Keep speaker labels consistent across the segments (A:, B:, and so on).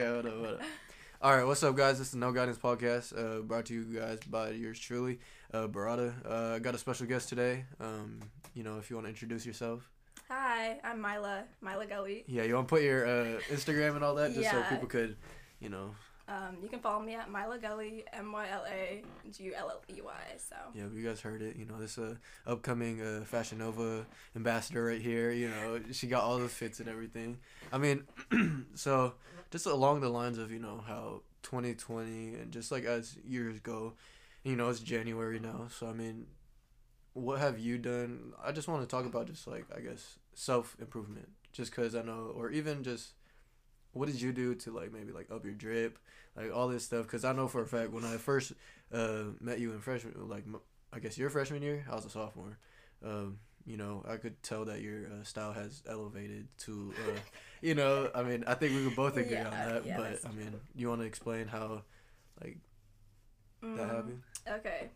A: Yeah, what up, what up? All right, what's up, guys? This is No Guidance Podcast, uh, brought to you guys by yours truly, uh, Berada. Uh, I got a special guest today. Um, you know, if you want to introduce yourself.
B: Hi, I'm Myla, Myla Gulley.
A: Yeah, you want to put your uh, Instagram and all that, just so people could, you know.
B: Um, you can follow me at Myla Gulley, M Y L A G U L L E Y. So
A: Yeah, you guys heard it. You know, this uh, upcoming uh, Fashion Nova ambassador right here. You know, she got all the fits and everything. I mean, so just along the lines of you know how 2020 and just like as years go, you know, it's January now. So I mean, what have you done? I just want to talk about just like I guess self improvement, just because I know, or even just what did you do to like maybe like up your drip, like all this stuff? Because I know for a fact when I first uh, met you in freshman, like I guess your freshman year, I was a sophomore. Um, you know, I could tell that your uh, style has elevated to, uh, you know, I mean, I think we could both agree on that.
B: yeah,
A: but I mean, you want to explain how, like, that
B: Mm,
A: happened?
B: Okay.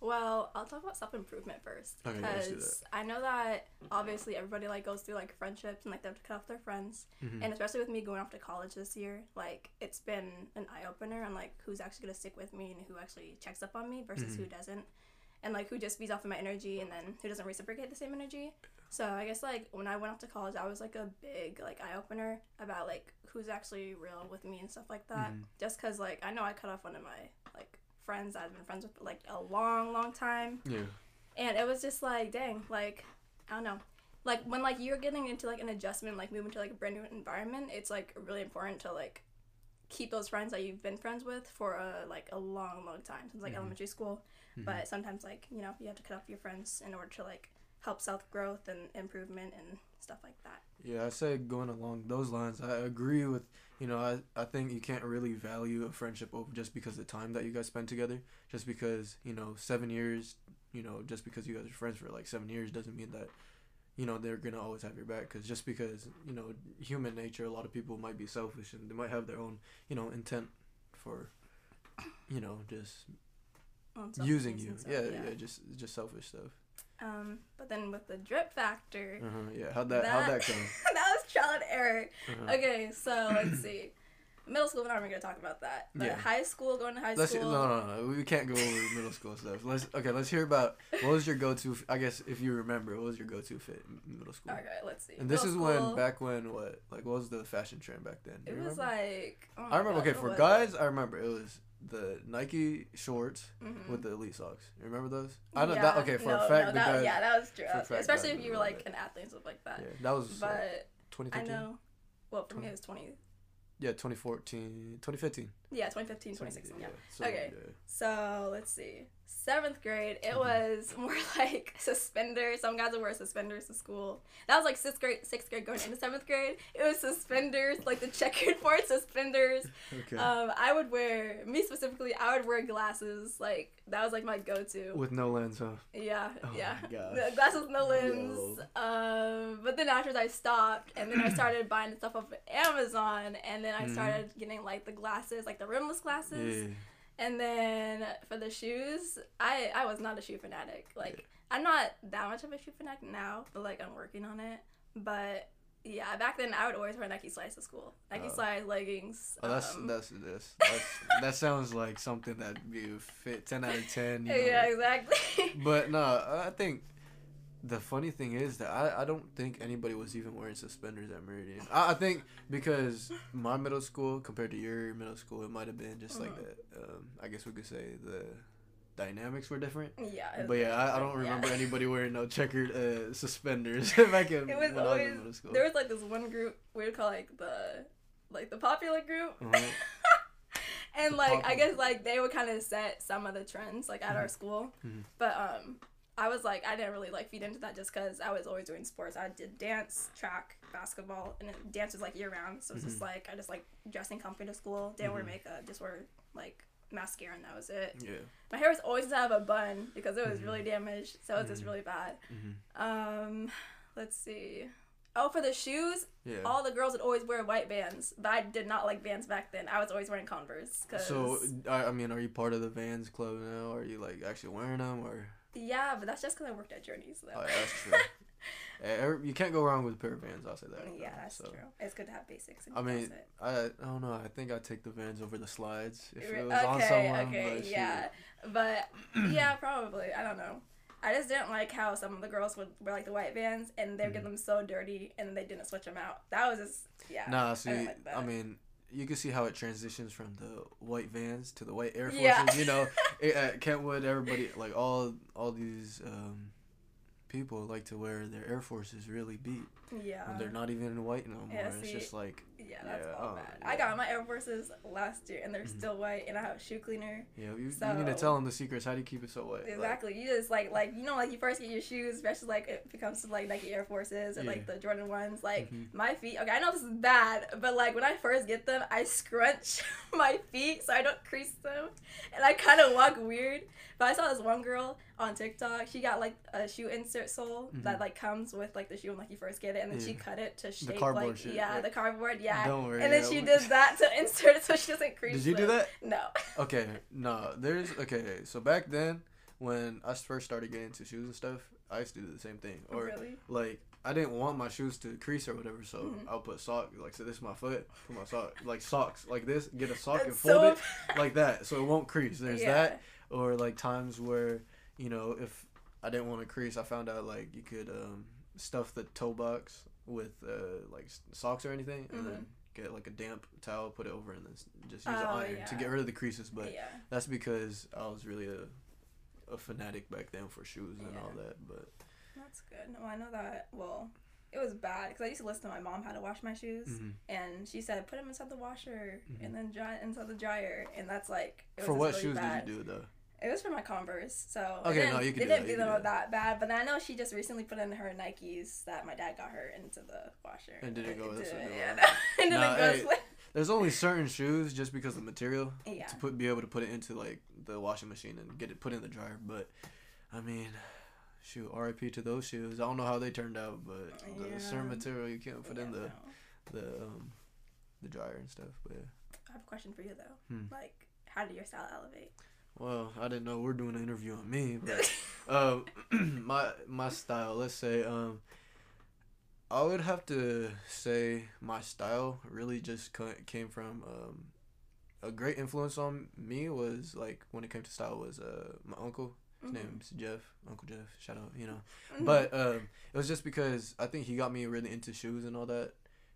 B: Well, I'll talk about self improvement first
A: Okay, yeah, let's do
B: because I know that obviously everybody like goes through like friendships and like they have to cut off their friends,
A: Mhm.
B: and especially with me going off to college this year, like it's been an eye opener on like who's actually gonna stick with me and who actually checks up on me versus
A: Mhm.
B: who doesn't, and like who just feeds off of my energy and then who doesn't reciprocate the same energy. So I guess like when I went off to college, I was like a big like eye opener about like who's actually real with me and stuff like that.
A: Mhm.
B: Just cause like I know I cut off one of my like friends I've been friends with for like a long, long time,
A: Yeah.
B: and it was just like dang, like I don't know. Like when like you're getting into like an adjustment, like moving to like a brand new environment, it's like really important to like keep those friends that you've been friends with for a like a long, long time since like
A: Mhm.
B: elementary school.
A: Mhm.
B: But sometimes like you know you have to cut off your friends in order to like help self growth and improvement and stuff like that.
A: Yeah, I say going along those lines, I agree with you know, I, I think you can't really value a friendship over just because of the time that you guys spend together. Just because, you know, seven years, you know, just because you guys are friends for like seven years doesn't mean that, you know, they're gonna always have your back. Because just because, you know, human nature, a lot of people might be selfish and they might have their own, you know, intent for, you know, just
B: self
A: using you.
B: stuff,
A: Yeah, yeah, just just selfish stuff.
B: Um, but then with the drip factor,
A: Uh-huh, yeah, how'd that, how'd that come?
B: that was trial and error.
A: Uh-huh.
B: Okay, so let's see. Middle school, we're not even gonna talk about that. But
A: Yeah.
B: high school, going to high
A: Let's
B: school.
A: no no no we can't go over middle school stuff. Let's okay. Let's hear about what was your go to. I guess if you remember, what was your go to fit in middle school?
B: Okay, let's see.
A: And this is
B: Middle
A: when back when what like what was the fashion trend back then? Do
B: It was like. oh
A: I remember.
B: God,
A: Okay, for guys, I remember it was the Nike shorts?
B: Mhm.
A: with the elite socks. You remember those? I know
B: Yeah,
A: that. Okay, for
B: no,
A: a fact,
B: no, that,
A: guys.
B: yeah, that was true.
A: fact,
B: Especially if you were like
A: that.
B: an athlete and stuff like that.
A: Yeah, that was uh,
B: But
A: 2013.
B: I know. Well, for me it was 20.
A: Yeah, 2014, 2015.
B: Yeah, 2015, 2016. Yeah.
A: So,
B: Okay.
A: yeah.
B: So let's see. Seventh grade, it
A: Mhm.
B: was more like suspenders. Some guys would wear suspenders to school. That was like sixth grade, sixth grade going into seventh grade. It was suspenders, like the checkered board suspenders.
A: Okay.
B: Um, I would wear me specifically. I would wear glasses. Like that was like my go-to.
A: With no lens, huh?
B: Yeah,
A: Oh
B: yeah. Glasses, no lens. Um, but then afterwards, I stopped, and then I started buying stuff off of Amazon, and then I
A: Mhm.
B: started getting like the glasses, like the rimless glasses.
A: Yeah.
B: And then for the shoes, I I was not a shoe fanatic. Like I'm not that much of a shoe fanatic now, but like I'm working on it. But yeah, back then I would always wear Nike slides to school. Nike
A: Oh.
B: slides, leggings.
A: Oh, that's
B: um,
A: that's this. That's, that sounds like something that you fit ten out of ten. You know,
B: yeah, exactly.
A: But no, I think the funny thing is that I, I don't think anybody was even wearing suspenders at Meridian. I, I think because my middle school compared to your middle school, it might have been just like
B: Mhm.
A: that. Um, I guess we could say the dynamics were different.
B: yeah.
A: But yeah, I, I don't remember
B: yeah.
A: anybody wearing no checkered uh, suspenders back in
B: It was
A: when I was
B: always
A: in middle school.
B: there was like this one group we would call like the like the popular group.
A: Uh-huh.
B: and
A: The
B: like I guess like they would kind of set some of the trends like at our school,
A: Mhm.
B: but um I was like I didn't really like feed into that just because I was always doing sports. I did dance, track, basketball, and it, dance was like year round. So it's just
A: Mm-hmm.
B: like I just like dressing comfy to school. Didn't wear
A: Mhm.
B: makeup, just wear like mascara and that was it.
A: Yeah.
B: My hair was always out of a bun because it was
A: Mhm.
B: really damaged, so it was just
A: Mhm.
B: really bad.
A: hmm
B: Um, let's see. Oh, for the shoes,
A: Yeah.
B: all the girls would always wear white Vans, but I did not like Vans back then. I was always wearing Converse. Cause
A: So I, I mean, are you part of the Vans club now? Are you like actually wearing them or?
B: Yeah, but that's just because I worked at Journeys. Though.
A: Oh, yeah, that's true. Eh, You can't go wrong with a pair of Vans. I'll say that.
B: Yeah,
A: Uh,
B: that's
A: so.
B: true. It's good to have basics.
A: I mean. I I don't know. I think I'd take the Vans over the slides if it was on someone.
B: okay,
A: but shoot.
B: yeah, but yeah, probably. I don't know. I just didn't like how some of the girls would wear like the white Vans and they would
A: Mm-hmm.
B: get them so dirty and they didn't switch them out. That was just yeah.
A: Nah, see,
B: didn't like.
A: I mean, you can see how it transitions from the white Vans to the white Air Forces.
B: Yeah.
A: You know, at Kentwood, everybody like all all these um, people like to wear their Air Forces really beat.
B: yeah.
A: And they're not even in white no more.
B: Yeah,
A: it's just like
B: Yeah, that's
A: Yeah,
B: all
A: oh,
B: bad.
A: yeah.
B: I got my Air Forces last year, and they're
A: Mhm.
B: still white, and I have shoe cleaner.
A: yeah, you, you need to tell them the secrets. How do you keep it so white? Like,
B: Exactly. You just like like you know like you first get your shoes, especially like if it comes to like Nike Air Forces or like the Jordan ones. Like
A: Mhm.
B: my feet. Okay, I know this is bad, but like when I first get them, I scrunch my feet so I don't crease them, and I kind of walk weird. But I saw this one girl on TikTok. She got like a shoe insert sole that
A: Mhm.
B: like comes with like the shoe when like you first get it, and then she cut it to shape
A: cardboard
B: like
A: shit,
B: yeah
A: right?
B: the cardboard yeah.
A: Don't worry.
B: And then she does that to insert it so she doesn't crease.
A: Did you do that?
B: No.
A: Okay, no. There's okay. So back then, when I first started getting into shoes and stuff, I used to do the same thing. Or
B: really?
A: like I didn't want my shoes to crease or whatever, so
B: Mhm.
A: I'll put sock like so. This is my foot. Put my sock like socks like this. Get a sock and fold
B: so
A: it like that, so it won't crease. There's
B: Yeah.
A: that. Or like times where you know if I didn't want to crease, I found out like you could um, stuff the toe box with uh, like socks or anything, and then get like a damp towel, put it over, and then just use an
B: Oh,
A: iron to get rid of the creases. But
B: yeah.
A: that's because I was really a, a fanatic back then for shoes and all that. But
B: That's good. No, I know that. Well, it was bad because I used to listen to my mom how to wash my shoes,
A: mhm.
B: and she said put them inside the washer
A: Mhm.
B: and then dry inside the dryer, and that's like it was
A: for what
B: really
A: shoes
B: bad.
A: did you do though?
B: It was for my Converse, so
A: Okay, no, you can
B: it didn't
A: that,
B: do
A: you
B: them that bad. But I know she just recently put in her Nikes that my dad got her into the washer.
A: And did it go this way? No.
B: Yeah, no,
A: hey. There's only certain shoes just because of the material
B: Yeah.
A: to put be able to put it into like the washing machine and get it put in the dryer. But I mean, shoot, RIP to those shoes. I don't know how they turned out, but the certain material you can't put in the
B: no.
A: the um the dryer and stuff. But yeah.
B: I have a question for you though.
A: Hmm.
B: Like, how did your style elevate?
A: Well, I didn't know we're doing an interview on me, but um, my my style. Let's say um, I would have to say my style really just came from um, a great influence on me was like when it came to style was uh my uncle. His
B: Mhm.
A: name's Jeff, Uncle Jeff. Shout out, you know.
B: Mhm.
A: But um, it was just because I think he got me really into shoes and all that,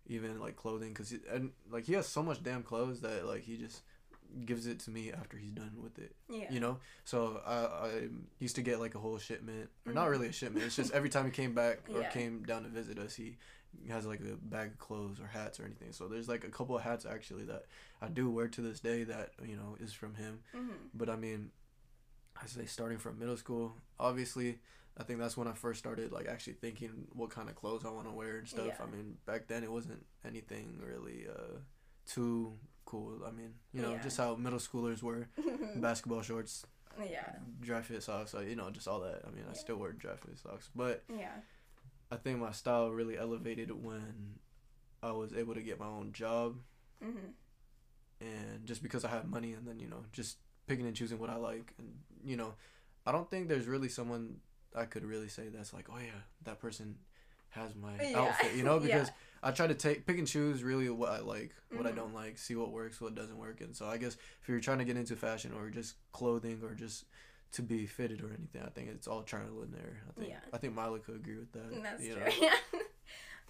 A: even like clothing, cause he, and like he has so much damn clothes that like he just gives it to me after he's done with it
B: yeah.
A: you know so I, I used to get like a whole shipment or not
B: Mhm.
A: really a shipment it's just every time he came back or
B: Yeah.
A: came down to visit us he has like a bag of clothes or hats or anything so there's like a couple of hats actually that i do wear to this day that you know is from him
B: hmm
A: but i mean i say starting from middle school obviously i think that's when i first started like actually thinking what kind of clothes i want to wear and stuff
B: Yeah.
A: i mean back then it wasn't anything really uh too cool i mean you know
B: Yeah.
A: just how middle schoolers were basketball shorts
B: yeah.
A: dry fit socks, you know, just all that. I mean, I still wear dry fit socks, but
B: Yeah.
A: I think my style really elevated when I was able to get my own job,
B: hmm
A: and just because I had money, and then you know, just picking and choosing what I like, and you know, I don't think there's really someone I could really say that's like, oh yeah, that person has my
B: Yeah.
A: outfit, you know,
B: Yeah.
A: because I try to take pick and choose really what I like, what I
B: Mhm.
A: don't like, see what works, what doesn't work, and so I guess if you're trying to get into fashion or just clothing or just to be fitted or anything, I think it's all trial and error. I think
B: Yeah.
A: I think Myla could agree with that.
B: That's true.
A: know?
B: Yeah.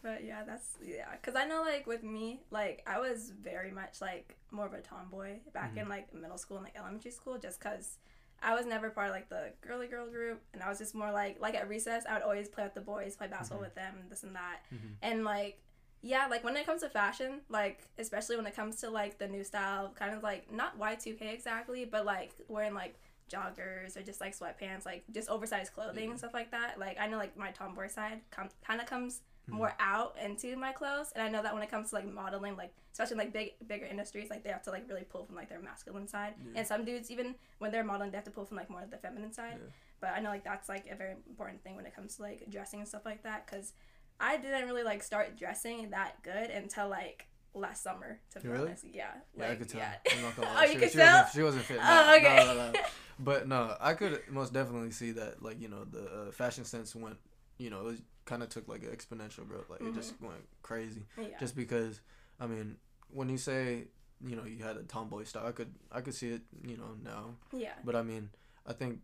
B: but yeah, that's yeah. Cause I know like with me, like I was very much like more of a tomboy back
A: Mhm.
B: in like middle school and like elementary school, just cause I was never part of like the girly girl group, and I was just more like like at recess, I would always play with the boys, play basketball
A: Mhm.
B: with them, this and that,
A: Mhm.
B: and like. Yeah, like when it comes to fashion, like especially when it comes to like the new style, kind of like not Y2K exactly, but like wearing like joggers or just like sweatpants, like just oversized clothing
A: Yeah.
B: and stuff like that. Like I know like my tomboy side com- kind of comes
A: Mhm.
B: more out into my clothes, and I know that when it comes to like modeling, like especially in, like big bigger industries, like they have to like really pull from like their masculine side,
A: Yeah.
B: and some dudes even when they're modeling, they have to pull from like more of the feminine side.
A: Yeah.
B: But I know like that's like a very important thing when it comes to like dressing and stuff like that, because I didn't really like start dressing that good until like last summer. To be
A: Really?
B: honest, yeah.
A: Yeah, I
B: like,
A: could tell.
B: Yeah.
A: I'm not gonna
B: Oh,
A: lie.
B: you
A: she,
B: could
A: she
B: tell?
A: Wasn't, she wasn't fit.
B: Oh, okay.
A: no, no, no. But no, I could most definitely see that. Like you know, the uh, fashion sense went. You know, it kind of took like an exponential growth. Like it just went crazy.
B: Yeah.
A: Just because, I mean, when you say you know you had a tomboy style, I could I could see it you know now.
B: yeah.
A: But I mean, I think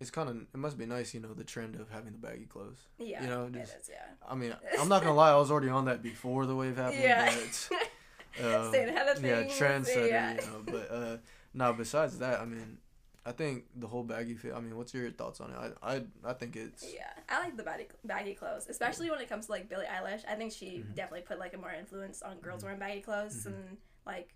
A: it's kind of it must be nice you know the trend of having the baggy clothes.
B: Yeah.
A: you know, just-
B: is, yeah.
A: I mean, I'm not gonna lie, I was already on that before the wave happened.
B: Yeah.
A: But, um,
B: Staying ahead of
A: yeah, trendsetter,
B: yeah.
A: you know. But uh, no, besides that, I mean, I think the whole baggy fit. I mean, what's your thoughts on it? I I, I think it's
B: Yeah, I like the baggy, baggy clothes, especially when it comes to like Billie Eilish. I think she
A: Mhm.
B: definitely put like a more influence on girls
A: Mhm.
B: wearing baggy clothes
A: Mhm.
B: and like,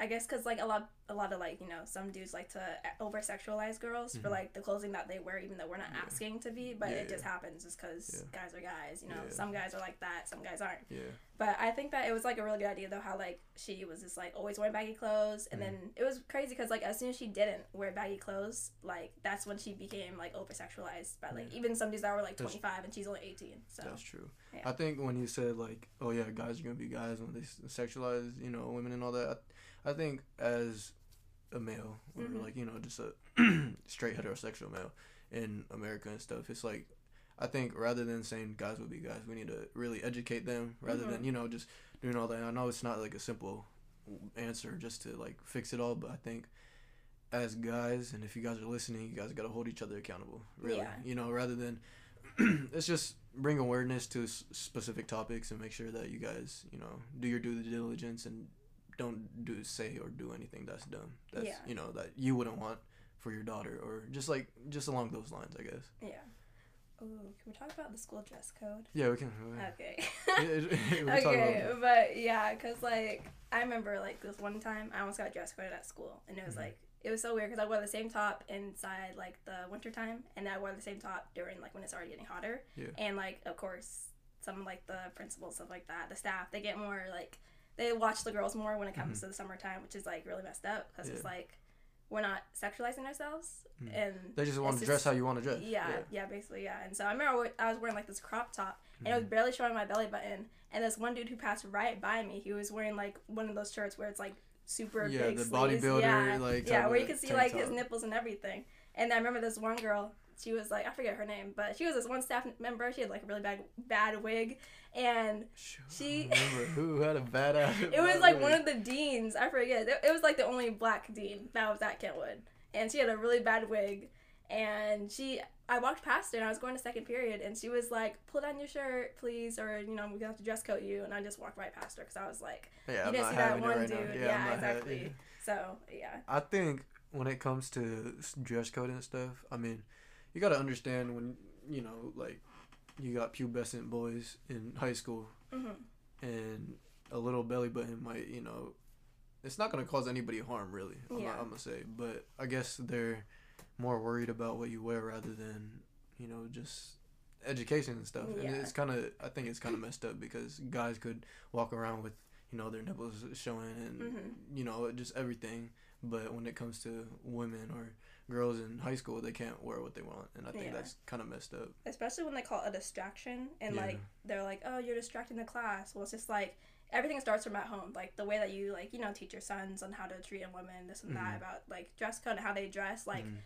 B: I guess because like a lot, a lot of like you know some dudes like to over sexualize girls for
A: Mhm.
B: like the clothing that they wear, even though we're not
A: Yeah.
B: asking to be, but
A: Yeah,
B: it just happens just because
A: Yeah.
B: guys are guys. You know, some guys are like that, some guys aren't.
A: yeah
B: But I think that it was like a really good idea though how like she was just like always wearing baggy clothes and
A: Mhm.
B: then it was crazy because like as soon as she didn't wear baggy clothes like that's when she became like over sexualized by like even some dudes that were like 25 and she's only 18 so
A: that's true. I think when you said like, oh yeah, guys are gonna be guys when they sexualize, you know, women and all that. I, I think as a male or
B: Mhm.
A: like you know just a straight heterosexual male in America and stuff, it's like. I think rather than saying guys will be guys, we need to really educate them rather
B: Mhm.
A: than you know just doing all that. I know it's not like a simple answer just to like fix it all, but I think as guys, and if you guys are listening, you guys got to hold each other accountable. Really,
B: Yeah.
A: you know, rather than it's just bring awareness to s- specific topics and make sure that you guys, you know, do your due diligence and don't do say or do anything that's dumb. That's
B: Yeah.
A: you know that you wouldn't want for your daughter or just like just along those lines, I guess.
B: yeah Ooh, can we talk about the school dress code
A: Yeah, we can.
B: okay okay but yeah because like i remember like this one time i almost got dress coded at school and it was
A: Mhm.
B: like it was so weird because i wore the same top inside like the winter time and then i wore the same top during like when it's already getting hotter
A: Yeah.
B: and like of course some like the principals stuff like that the staff they get more like they watch the girls more when it comes
A: Mhm.
B: to the summertime which is like really messed up because it's like we're not sexualizing ourselves
A: Mhm.
B: and
A: They just want to dress
B: just-
A: how you want to dress.
B: yeah, yeah, basically, yeah. And so I remember I was wearing like this crop top, and it was
A: Mhm.
B: barely showing my belly button. And this one dude who passed right by me, he was wearing like one of those shirts where it's like super
A: Yeah,
B: big
A: the
B: sleeves.
A: bodybuilder,
B: yeah,
A: like,
B: yeah, where you could see like his nipples and everything. And I remember this one girl. She was like I forget her name, but she was this one staff member. She had like a really bad bad wig, and
A: Sure,
B: She-
A: remember who had a bad ass.
B: it was like one of the deans. I forget. It it was like the only black dean that was at Kentwood, and she had a really bad wig. And she, I walked past her, and I was going to second period, and she was like, "Pull down your shirt, please," or you know, we're gonna have to dress code you. And I just walked right past her because I was like,
A: Yeah,
B: you
A: I'm
B: didn't see that one
A: right now.
B: dude.
A: Yeah,
B: Yeah,
A: I'm ha-
B: exactly.
A: yeah.
B: So yeah,
A: I think when it comes to dress code and stuff, I mean, you got to understand when you know, like, you got pubescent boys in high school
B: hmm
A: and a little belly button might, you know, it's not gonna cause anybody harm really. I'm,
B: Yeah.
A: I'm gonna say, but I guess they're more worried about what you wear rather than you know just education and stuff. And it's kind of I think it's kind of messed up because guys could walk around with you know their nipples showing and
B: Mhm.
A: you know just everything, but when it comes to women or girls in high school, they can't wear what they want, and I think
B: Yeah.
A: that's kind of messed up.
B: especially when they call it a distraction, and
A: Yeah.
B: like they're like, "Oh, you're distracting the class." Well, it's just like everything starts from at home, like the way that you like you know teach your sons on how to treat a woman, this and
A: Mhm.
B: that about like dress code and how they dress, like.
A: Mhm.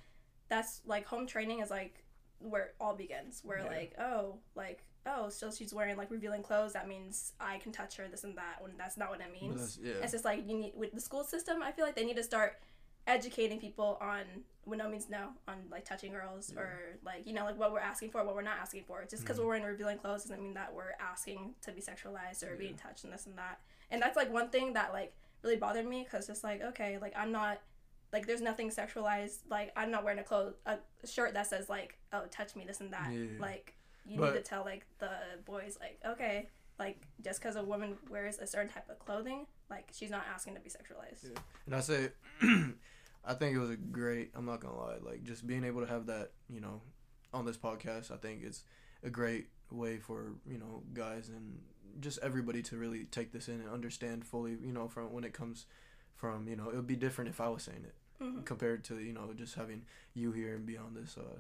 B: that's like home training is like where it all begins where
A: Yeah.
B: like oh like oh so she's wearing like revealing clothes that means i can touch her this and that when that's not what it means
A: yeah.
B: it's just like you need with the school system i feel like they need to start educating people on when no means no on like touching girls
A: Yeah.
B: or like you know like what we're asking for what we're not asking for just because
A: Mhm.
B: we're wearing revealing clothes doesn't mean that we're asking to be sexualized or
A: Yeah.
B: being touched and this and that and that's like one thing that like really bothered me because it's like okay like i'm not like there's nothing sexualized like i'm not wearing a clothes a shirt that says like oh touch me this and that
A: Yeah.
B: like you
A: But-
B: need to tell like the boys like okay like just because a woman wears a certain type of clothing like she's not asking to be sexualized.
A: And I say, I think it was a great. I'm not gonna lie, like just being able to have that, you know, on this podcast. I think it's a great way for you know guys and just everybody to really take this in and understand fully. You know, from when it comes from you know, it would be different if I was saying it
B: Mhm.
A: compared to you know just having you here and be on this uh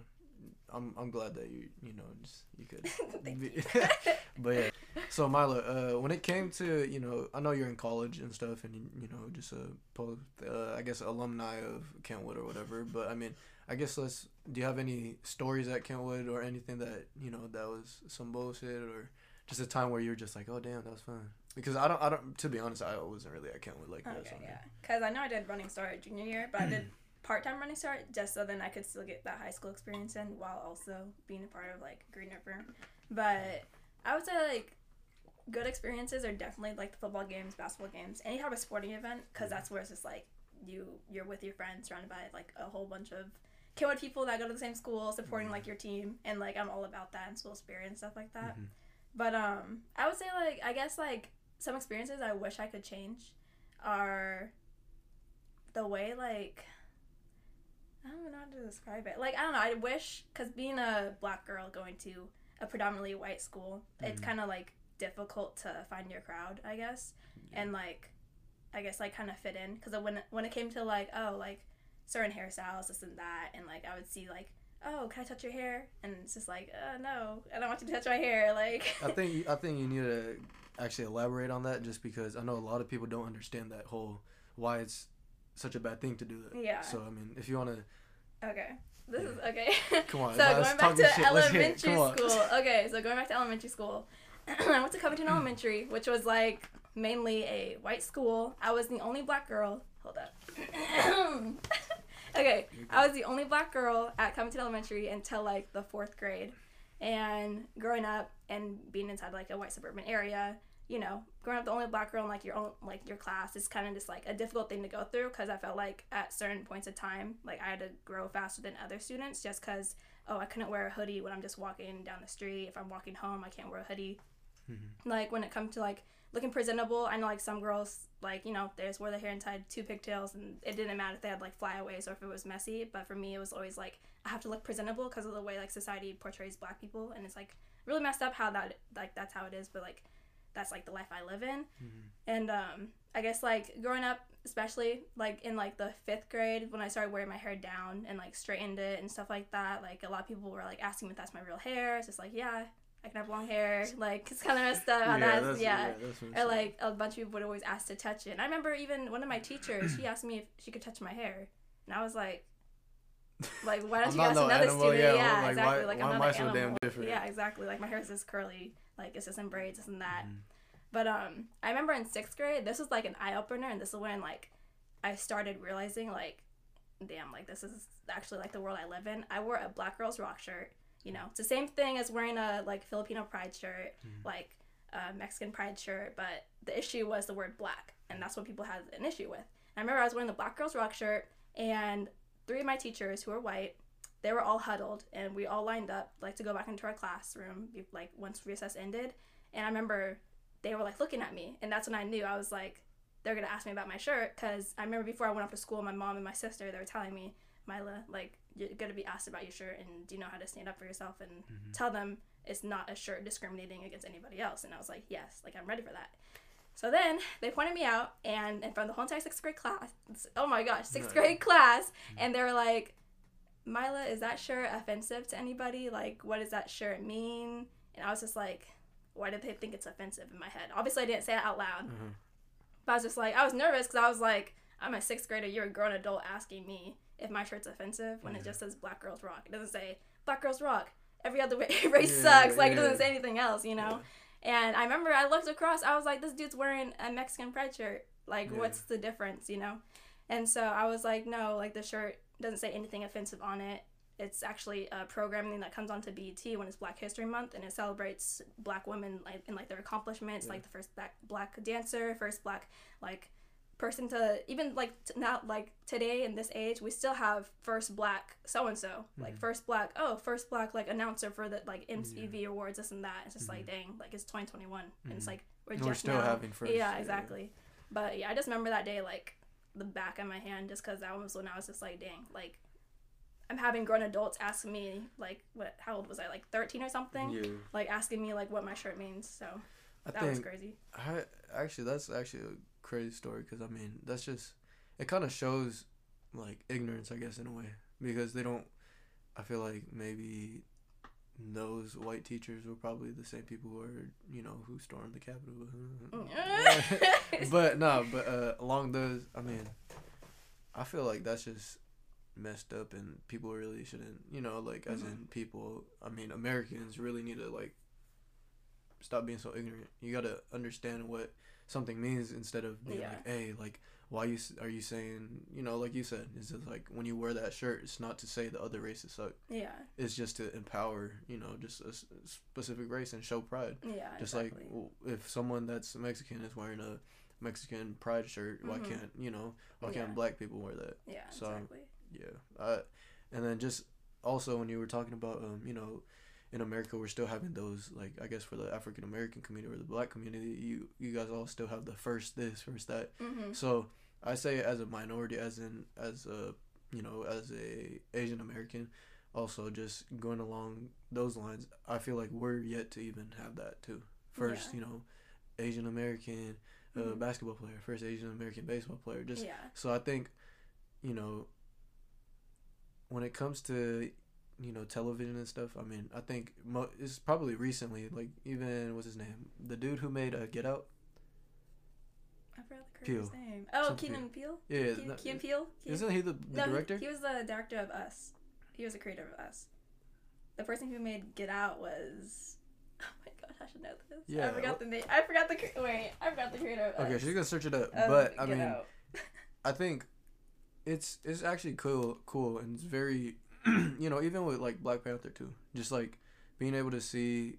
A: I'm I'm glad that you you know just you could. Be- but yeah, so Myla, uh, when it came to you know, I know you're in college and stuff, and you, you know, just a post, uh, I guess alumni of Kentwood or whatever. But I mean, I guess let's. Do you have any stories at Kentwood or anything that you know that was some bullshit or just a time where you're just like, oh damn, that was fun? Because I don't, I don't. To be honest, I wasn't really at Kentwood like that. so
B: yeah. Because I know I did running start junior year, but I did part time running start just so then I could still get that high school experience in while also being a part of like Green River. But I would say like good experiences are definitely like the football games, basketball games, any type of sporting event, because that's where it's just like you you're with your friends surrounded by like a whole bunch of Kentwood people that go to the same school supporting like your team and like I'm all about that and school spirit and stuff like that.
A: Mhm.
B: But um, I would say like I guess like some experiences I wish I could change are the way like I don't know how to describe it. Like I don't know. I wish because being a black girl going to a predominantly white school, it's
A: Mhm.
B: kind of like difficult to find your crowd, I guess, and like I guess like kind of fit in because when when it came to like oh like certain hairstyles this and that and like I would see like oh can I touch your hair and it's just like uh, no I don't want you to touch my hair like
A: I think you- I think you need to actually elaborate on that just because I know a lot of people don't understand that whole why it's such a bad thing to do that.
B: Yeah.
A: So I mean, if you want to,
B: Okay. This is okay.
A: Come on,
B: so going back to
A: shit. Let's hear it.
B: elementary school. Okay, so going back to elementary school. I went to Covington mm. Elementary, which was like mainly a white school. I was the only black girl. Hold up. okay, I was the only black girl at Covington Elementary until like the fourth grade. And growing up and being inside like a white suburban area, you know, growing up the only black girl in like your own like your class is kind of just like a difficult thing to go through because I felt like at certain points of time, like I had to grow faster than other students just because oh I couldn't wear a hoodie when I'm just walking down the street. If I'm walking home, I can't wear a hoodie.
A: Mhm.
B: Like when it comes to like looking presentable, I know like some girls like you know they just wore their hair and tied two pigtails and it didn't matter if they had like flyaways or if it was messy. But for me, it was always like I have to look presentable because of the way like society portrays black people and it's like really messed up how that like that's how it is. But like that's like the life I live in.
A: Mhm.
B: And um, I guess like growing up, especially like in like the fifth grade when I started wearing my hair down and like straightened it and stuff like that, like a lot of people were like asking me if that's my real hair. It's just like yeah, I can have long hair. Like it's kind of messed up. how that's,
A: that's-
B: yeah.
A: that's
B: Or like a bunch of people would always ask to touch it. And I remember even one of my teachers, she asked me if she could touch my hair, and I was like, like why don't you ask
A: no
B: another
A: animal,
B: student?
A: yeah,
B: Yeah,
A: like,
B: exactly.
A: why-
B: like
A: why
B: I'm
A: am
B: not
A: I
B: an
A: so damn
B: animal.
A: different?
B: Yeah, exactly. Like my hair is just curly, like it's just in braids, this and that.
A: Mhm.
B: But um, I remember in sixth grade, this was like an eye opener, and this is when like I started realizing like, damn, like this is actually like the world I live in. I wore a Black Girls Rock shirt. You know, it's the same thing as wearing a like Filipino pride shirt,
A: Mhm.
B: like a Mexican pride shirt, but the issue was the word black, and that's what people had an issue with. And I remember I was wearing the Black Girls Rock shirt, and three of my teachers who were white, they were all huddled, and we all lined up like to go back into our classroom, like once recess ended. And I remember they were like looking at me, and that's when I knew I was like, they're gonna ask me about my shirt, because I remember before I went off to school, my mom and my sister they were telling me, Myla, like you're gonna be asked about your shirt, and do you know how to stand up for yourself and
A: Mhm.
B: tell them it's not a shirt discriminating against anybody else. And I was like, yes, like I'm ready for that. So then they pointed me out, and in front of the whole entire sixth grade class, oh my gosh, sixth grade class, and they were like, Myla, is that shirt offensive to anybody? Like, what does that shirt mean? And I was just like, why did they think it's offensive in my head? Obviously, I didn't say it out loud,
A: Mhm.
B: but I was just like, I was nervous because I was like, I'm a sixth grader, you're a grown adult asking me if my shirt's offensive when it just says Black Girls Rock. It doesn't say Black Girls Rock. Every other race
A: Yeah,
B: sucks. Like, it doesn't say anything else, you know? And I remember I looked across, I was like, this dude's wearing a Mexican pride shirt. Like,
A: Yeah.
B: what's the difference, you know? And so I was like, no, like, the shirt doesn't say anything offensive on it. It's actually a programming that comes onto BET when it's Black History Month, and it celebrates Black women like in like their accomplishments,
A: Yeah.
B: like the first black black dancer, first black like person to even like t- now like today in this age we still have first black so and so like
A: Mhm.
B: first black oh first black like announcer for the like MTV awards this and that it's just like
A: Mhm.
B: dang like it's 2021 and it's
A: Mhm.
B: like we're,
A: And we're still
B: now-
A: having first.
B: yeah exactly but yeah I just remember that day like the back of my hand just because that was when I was just like dang like I'm having grown adults ask me like what how old was I like 13 or something
A: Yeah.
B: like asking me like what my shirt means so
A: I
B: that was crazy
A: I actually that's actually a crazy story because I mean that's just it kind of shows like ignorance I guess in a way because they don't I feel like maybe those white teachers were probably the same people who are you know who stormed the Capitol. but no, but uh, along those, I mean, I feel like that's just messed up, and people really shouldn't, you know, like as
B: Mhm.
A: in people. I mean, Americans really need to like stop being so ignorant. You got to understand what something means instead of being
B: Yeah.
A: like, hey, like. Why you are you saying you know like you said is it like when you wear that shirt it's not to say the other races suck
B: yeah,
A: it's just to empower you know just a s- specific race and show pride
B: yeah,
A: just
B: exactly.
A: like if someone that's Mexican is wearing a Mexican pride shirt, why
B: Mhm.
A: can't you know why
B: Yeah.
A: can't black people wear that?
B: yeah,
A: so-
B: exactly.
A: Yeah. Uh, and then just also when you were talking about um you know in America we're still having those like I guess for the African American community or the black community you you guys all still have the first this first that
B: Mm-hmm.
A: so I say as a minority, as in as a you know as a Asian American, also just going along those lines, I feel like we're yet to even have that too. First,
B: Yeah.
A: you know, Asian American uh,
B: Mhm.
A: basketball player, first Asian American baseball player. Just
B: yeah,
A: so I think, you know, when it comes to you know television and stuff, I mean, I think mo- it's probably recently, like even what's his name, the dude who made uh, Get Out.
B: I forgot the name. Oh,
A: Something
B: Keenan Peele.
A: Yeah,
B: Keenan
A: isn't he the, the
B: no,
A: director?
B: He, was the director of Us. He was the creator of Us. The person who made Get Out was. Oh my god, I should know this.
A: Yeah,
B: I forgot the name. I forgot the wait. I forgot the creator of
A: Okay,
B: Us.
A: she's gonna search it up.
B: Of
A: but I
B: Get
A: mean, I think it's it's actually cool, cool, and it's very, you know, even with like Black Panther too, just like being able to see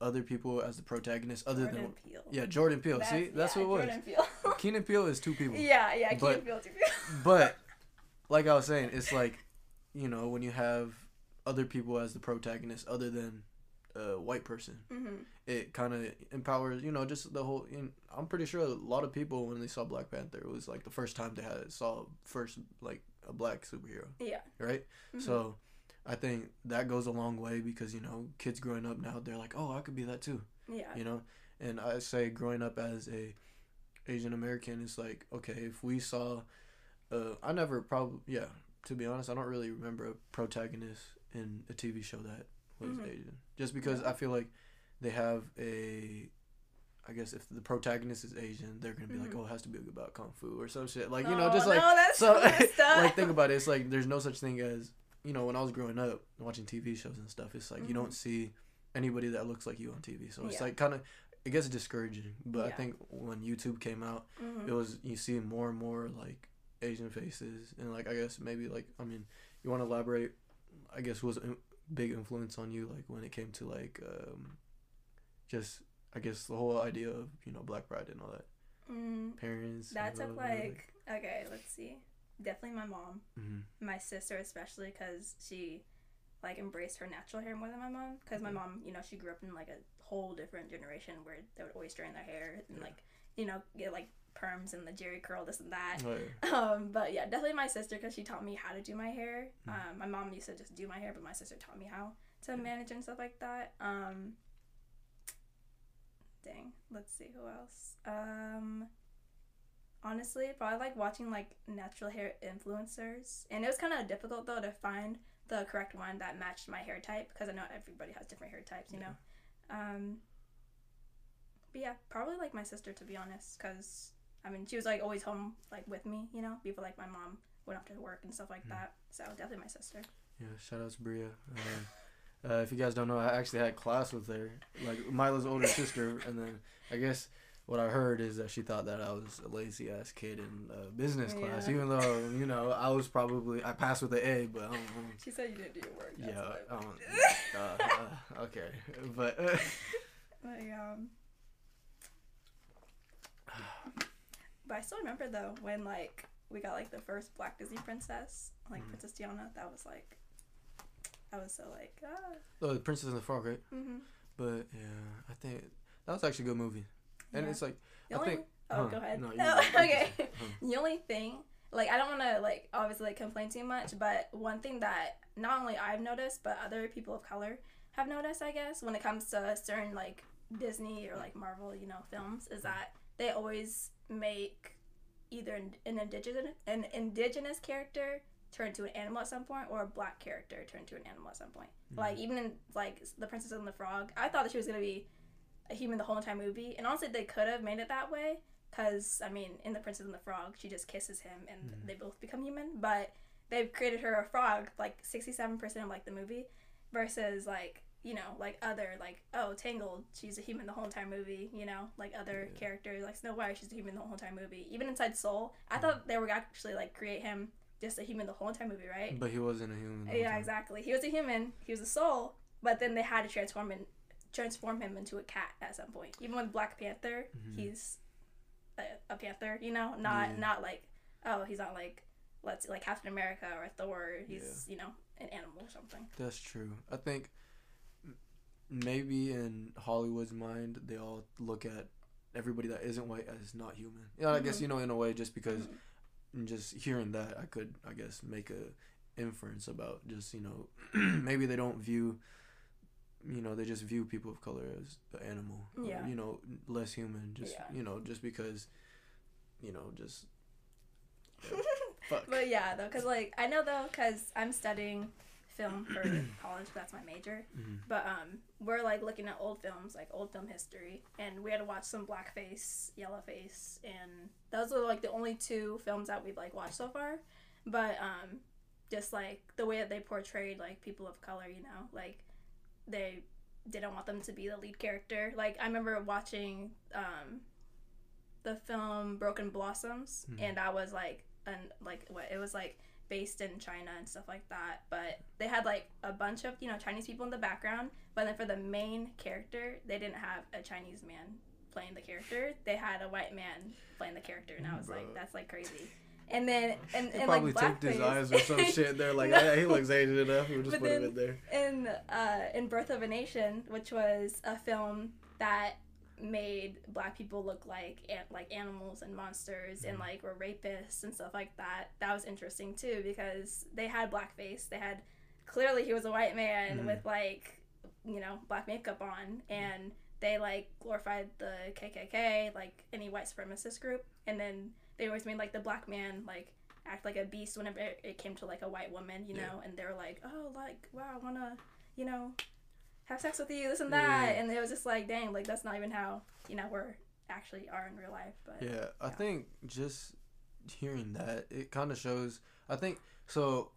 A: other people as the protagonist, other
B: Jordan
A: than
B: Peele.
A: yeah, Jordan Peele. see, that's
B: yeah,
A: what it was.
B: Peele.
A: Keenan Peele is two people,
B: yeah, yeah,
A: But-
B: Keenan Peele. Too Peele.
A: but like I was saying, it's like, you know, when you have other people as the protagonist, other than a white person,
B: Mhm.
A: it kind of empowers you know just the whole you know, i'm pretty sure a lot of people when they saw black panther it was like the first time they had saw first like a black superhero
B: Yeah.
A: right
B: Mhm.
A: so i think that goes a long way because you know kids growing up now they're like oh i could be that too
B: Yeah.
A: you know and i say growing up as a asian american it's like okay if we saw uh i never probably yeah to be honest i don't really remember a protagonist in a tv show that was
B: Mhm.
A: asian just because
B: Yeah.
A: i feel like they have a I guess if the protagonist is Asian, they're gonna be like,
B: Mhm.
A: oh, it has to be about kung fu or some shit. Like you know,
B: Oh,
A: just like
B: no, that's
A: so. like think about it. It's like there's no such thing as you know when I was growing up watching TV shows and stuff. It's like you don't
B: Mhm.
A: see anybody that looks like you on TV. So it's
B: Yeah.
A: like kind of it gets discouraging. But I think when YouTube came out,
B: Mhm.
A: it was you see more and more like Asian faces and like I guess maybe like I mean you want to elaborate. I guess was big influence on you like when it came to like um just I guess the whole idea of you know black pride and all that
B: Mm,
A: parents.
B: that took like okay. Let's see. Definitely my mom.
A: mhm.
B: my sister especially because she like embraced her natural hair more than my mom because my mom you know she grew up in like a whole different generation where they would always straighten their hair and
A: Yeah.
B: like you know get like perms and the Jheri curl this and that.
A: Oh, yeah.
B: um but yeah definitely my sister because she taught me how to do my hair.
A: Mm.
B: um my mom used to just do my hair but my sister taught me how to manage and stuff like that. Um dang let's see who else. Um honestly probably like watching like natural hair influencers. And it was kind of difficult though to find the correct one that matched my hair type because i know everybody has different hair types you
A: Yeah.
B: know? Um but yeah probably like my sister to be honest because i mean she was like always home like with me you know before like my mom went off to work and stuff like
A: Mhm.
B: that so definitely my sister
A: Yeah, shout out to Bria. Um, uh, if you guys don't know, I actually had class with her, like Myla's older sister, and then I guess what I heard is that she thought that I was a lazy ass kid in uh, business class,
B: Yeah.
A: even though you know I was probably I passed with an A, but I don't know.
B: she said you didn't do your work
A: Yeah, don't, uh, okay, but uh,
B: Like, um, but I still remember though when like we got like the first Black Disney princess, like
A: Mhm.
B: Princess Tiana. That was like, I was so like, ah.
A: oh, the Princess and the Frog, right?
B: Mm-hmm.
A: But yeah, I think that was actually a good movie, and it's like
B: the
A: I
B: only,
A: think-
B: oh,
A: huh,
B: go ahead.
A: no,
B: No, okay. The only thing, like, I don't want to like obviously like complain too much, but one thing that not only I've noticed, but other people of color have noticed, I guess, when it comes to certain like Disney or like Marvel, you know, films, is that they always make either an, an indigenous an indigenous character turn to an animal at some point or a black character turn to an animal at some point.
A: Mhm.
B: Like even in like the Princess and the Frog, I thought that she was gonna be a human the whole entire movie, and honestly, they could have made it that way. Cause I mean, in the Princess and the Frog, she just kisses him and
A: Mhm.
B: they both become human. But they've created her a frog like sixty-seven percent of like the movie, versus like you know like other like oh Tangled, she's a human the whole entire movie. You know like other
A: Yeah.
B: characters like Snow White, she's a human the whole entire movie. Even inside Soul, I thought they were actually like create him just a human the whole entire movie, right?
A: But he wasn't a human.
B: Yeah, exactly. He was a human. He was a soul, but then they had to transform him, transform him into a cat at some point. Even with Black Panther,
A: Mhm.
B: he's a, a panther. You know, not
A: Yeah.
B: not like oh he's not like let's like Captain America or Thor. He's you know an animal or something.
A: That's true. I think maybe in Hollywood's mind, they all look at everybody that isn't white as not human. Yeah, I guess
B: Mhm.
A: you know in a way, just because just hearing that, I could, I guess, make a inference about just you know maybe they don't view. You know, they just view people of color as an animal. or,
B: Yeah.
A: you know, less human. Just
B: Yeah.
A: you know, just because. You know, just. Fuck.
B: But yeah, though, cause like I know though, cause I'm studying film for college. That's my major.
A: Mhm.
B: But um, we're like looking at old films, like old film history, and we had to watch some blackface, yellowface, and those are like the only two films that we've like watched so far. But um, just like the way that they portrayed like people of color, you know, like they didn't want them to be the lead character. Like I remember watching um, the film Broken Blossoms,
A: Mhm.
B: and I was like, and like what it was like based in China and stuff like that. But they had like a bunch of you know Chinese people in the background. But then for the main character, they didn't have a Chinese man playing the character. They had a white man playing the character, and I was like, that's like crazy. And then and, and
A: probably
B: like
A: taped his eyes or some shit. They're like,
B: No.
A: yeah, he looks Asian enough. We'll just
B: But
A: put him in there.
B: in uh, in Birth of a Nation, which was a film that made black people look like like animals and monsters and
A: Mhm.
B: like were rapists and stuff like that. That was interesting too because they had blackface. They had clearly he was a white man
A: Mhm.
B: with like you know black makeup on and they like glorified the KKK like any white supremacist group and then they always made like the black man like act like a beast whenever it came to like a white woman, you
A: Yeah.
B: know, and they were like, oh, like wow, I wanna, you know, have sex with you, this and that,
A: Yeah.
B: and it was just like, dang, like that's not even how you know we're actually are in real life, but
A: Yeah, I think just hearing that it kind of shows. I think so.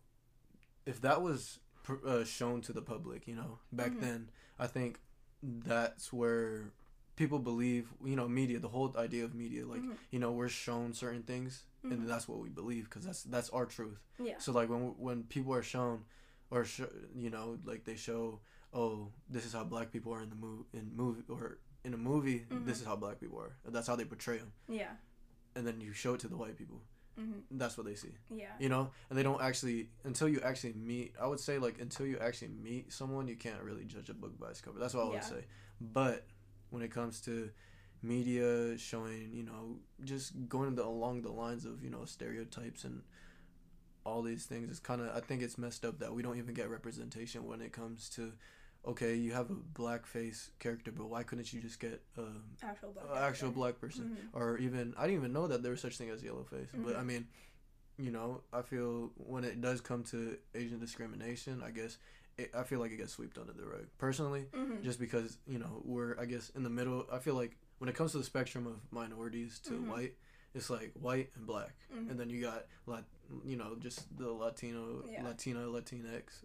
A: If that was pr- uh, shown to the public, you know, back
B: Mhm.
A: then, I think that's where people believe. You know, media. The whole idea of media, like
B: Mhm.
A: you know, we're shown certain things,
B: Mhm.
A: and that's what we believe because that's that's our truth.
B: yeah,
A: So like when when people are shown, or sh- you know, like they show, oh, this is how black people are in the movie in movie or in a movie.
B: Mhm.
A: This is how black people are. That's how they portray them
B: yeah,
A: and then you show it to the white people
B: hmm
A: that's what they see
B: yeah,
A: you know and they don't actually until you actually meet i would say like until you actually meet someone you can't really judge a book by its cover that's what i would
B: Yeah.
A: say but when it comes to media showing you know just going the, along the lines of you know stereotypes and all these things it's kind of i think it's messed up that we don't even get representation when it comes to okay you have a blackface character but why couldn't you just get um,
B: actual black,
A: a actual black person
B: Mhm.
A: or even I didn't even know that there was such thing as yellowface. But I
B: Mhm.
A: mean, you know, I feel when it does come to Asian discrimination, I guess it, I feel like it gets swept under the rug. Personally,
B: Mhm.
A: just because you know we're I guess in the middle. I feel like when it comes to the spectrum of minorities to
B: Mhm.
A: white, it's like white and black,
B: Mhm.
A: and then you got lat, you know, just the Latino,
B: Yeah.
A: Latina, Latinx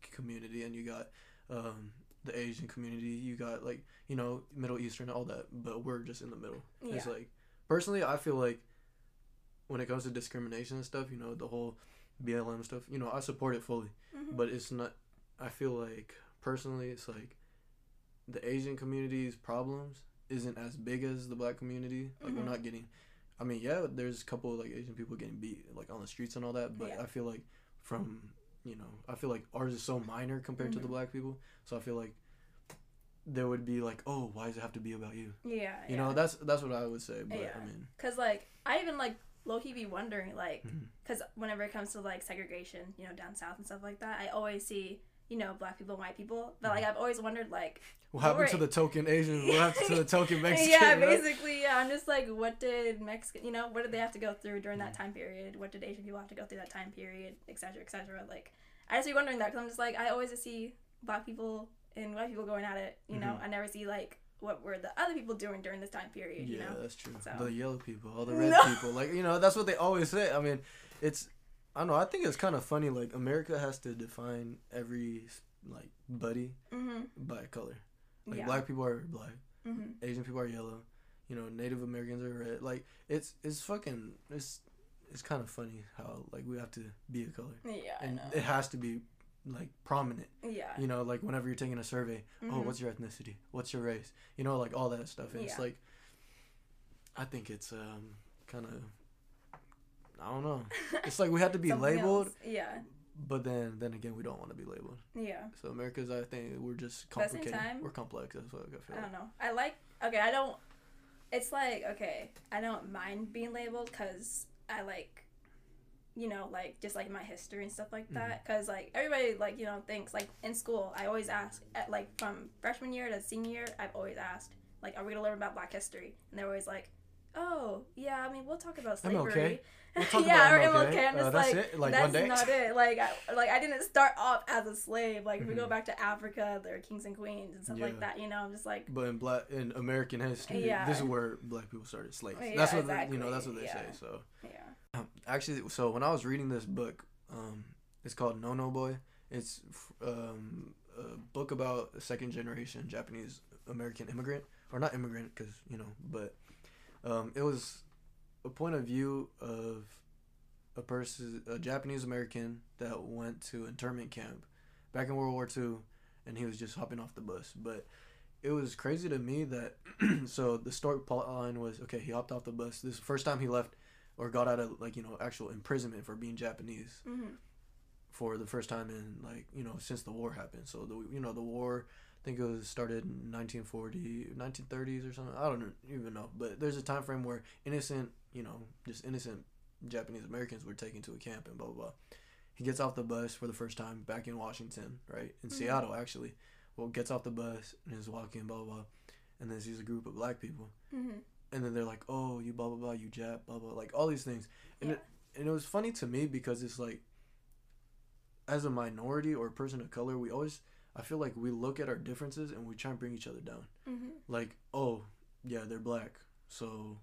A: community, and you got um, the Asian community. You got like you know Middle Eastern, all that, but we're just in the middle.
B: Yeah.
A: It's like personally, I feel like when it comes to discrimination and stuff, you know, the whole BLM stuff, you know, I support it fully,
B: Mhm.
A: but it's not. I feel like personally, it's like the Asian community's problems isn't as big as the black community. Like we're
B: Mhm.
A: not getting. I mean, yeah, there's a couple of like Asian people getting beat like on the streets and all that, but
B: Yeah.
A: I feel like from you know, I feel like ours is so minor compared to the
B: Mhm.
A: black people. So I feel like there would be like, oh, why does it have to be about you?
B: yeah,
A: You
B: yeah.
A: know, that's that's what I would say. But
B: Yeah.
A: I mean,
B: Cause like I even like low key be wondering like,
A: Mhm.
B: cause whenever it comes to like segregation, you know, down south and stuff like that, I always see you know, black people and white people. But like I've always wondered like
A: What happened to the token Asian? What happened to the token Mexican?
B: yeah, basically, yeah. I'm just like, what did Mexican, you know, what did they have to go through during that time period? What did Asian people have to go through that time period, et cetera, et cetera? Like, I just be wondering that because I'm just like, I always just see black people and white people going at it. You know,
A: Mhm.
B: I never see like what were the other people doing during this time period. You
A: Yeah,
B: know,
A: that's true.
B: So-
A: The yellow people, all the red
B: No.
A: people, like you know, that's what they always say. I mean, it's I don't know. I think it's kind of funny. Like America has to define every like buddy
B: mm-hmm.
A: by color. Like
B: yeah.
A: black people are black,
B: mm-hmm.
A: Asian people are yellow, you know, Native Americans are red. Like it's it's fucking it's it's kind of funny how like we have to be a color,
B: Yeah, I
A: and
B: know.
A: it has to be like prominent.
B: yeah.
A: You know, like whenever you're taking a survey, oh,
B: Mhm.
A: what's your ethnicity? What's your race? You know, like all that stuff. And it's like, I think it's um kind of, I don't know. It's like we have to be labeled,
B: else. Yeah,
A: but then then again, we don't want to be labeled.
B: yeah.
A: So America's, I think we're just
B: But at the same
A: complicated.
B: time-
A: we're complex. That's what I feel.
B: I don't know. I like. Okay, I don't. It's like okay, I don't mind being labeled because I like, you know, like just like my history and stuff like mm-hmm. that. Because like everybody like you know thinks like in school, I always ask at like from freshman year to senior year, I've always asked like, are we gonna learn about Black history? And they're always like, oh yeah, I mean we'll talk about slavery.
A: MLK? We'll talk
B: yeah,
A: about
B: or
A: MLK.
B: MLK. I'm
A: Uh,
B: just
A: that's
B: like,
A: it? Like,
B: that's
A: one day?
B: That's not it. Like, I, like I didn't start off as a slave. Like, if we go
A: Mhm.
B: back to Africa, there are kings and queens and stuff
A: Yeah.
B: like that. You know, I'm just like,
A: But in black in American history,
B: Yeah.
A: this is where black people started slaves.
B: Yeah,
A: that's what they, you know. That's what they say. So
B: yeah.
A: Um, actually, so when I was reading this book, um, it's called No No Boy. It's um, a book about a second generation Japanese American immigrant, or not immigrant, because you know, but um, it was a point of view of a person, a Japanese American that went to internment camp back in World War II, and he was just hopping off the bus. But it was crazy to me that so the story plot line was okay. He hopped off the bus. This first time he left or got out of like you know actual imprisonment for being Japanese
B: Mm-hmm.
A: for the first time in like you know since the war happened. So the you know the war I think it was started in 1940 1930s or something. I don't even know, but there's a time frame where innocent you know just innocent Japanese Americans were taken to a camp and blah blah blah. He gets off the bus for the first time back in Washington, right in
B: Mhm.
A: Seattle actually. Well, gets off the bus and is walking blah blah, blah and then sees a group of black people
B: Mm-hmm.
A: and then they're like, "Oh, you blah blah blah, you Jap, blah blah," like all these things, and
B: Yeah.
A: it and it was funny to me because it's like, as a minority or a person of color, we always I feel like we look at our differences and we try and bring each other down.
B: Mm-hmm.
A: Like, oh, yeah, they're black, so,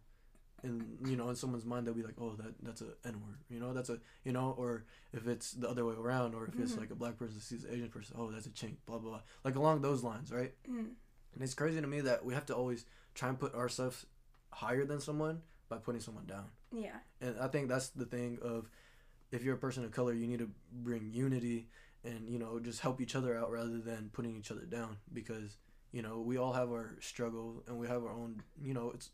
A: and you know, in someone's mind they'll be like, oh, that that's a N word, you know, that's a you know, or if it's the other way around, or if it's
B: Mhm.
A: like a black person sees an Asian person, oh, that's a chink, blah blah blah, like along those lines, right?
B: Mm-hmm.
A: And it's crazy to me that we have to always try and put ourselves higher than someone by putting someone down.
B: Yeah.
A: And I think that's the thing of if you're a person of color, you need to bring unity and you know just help each other out rather than putting each other down because you know we all have our struggle and we have our own you know it's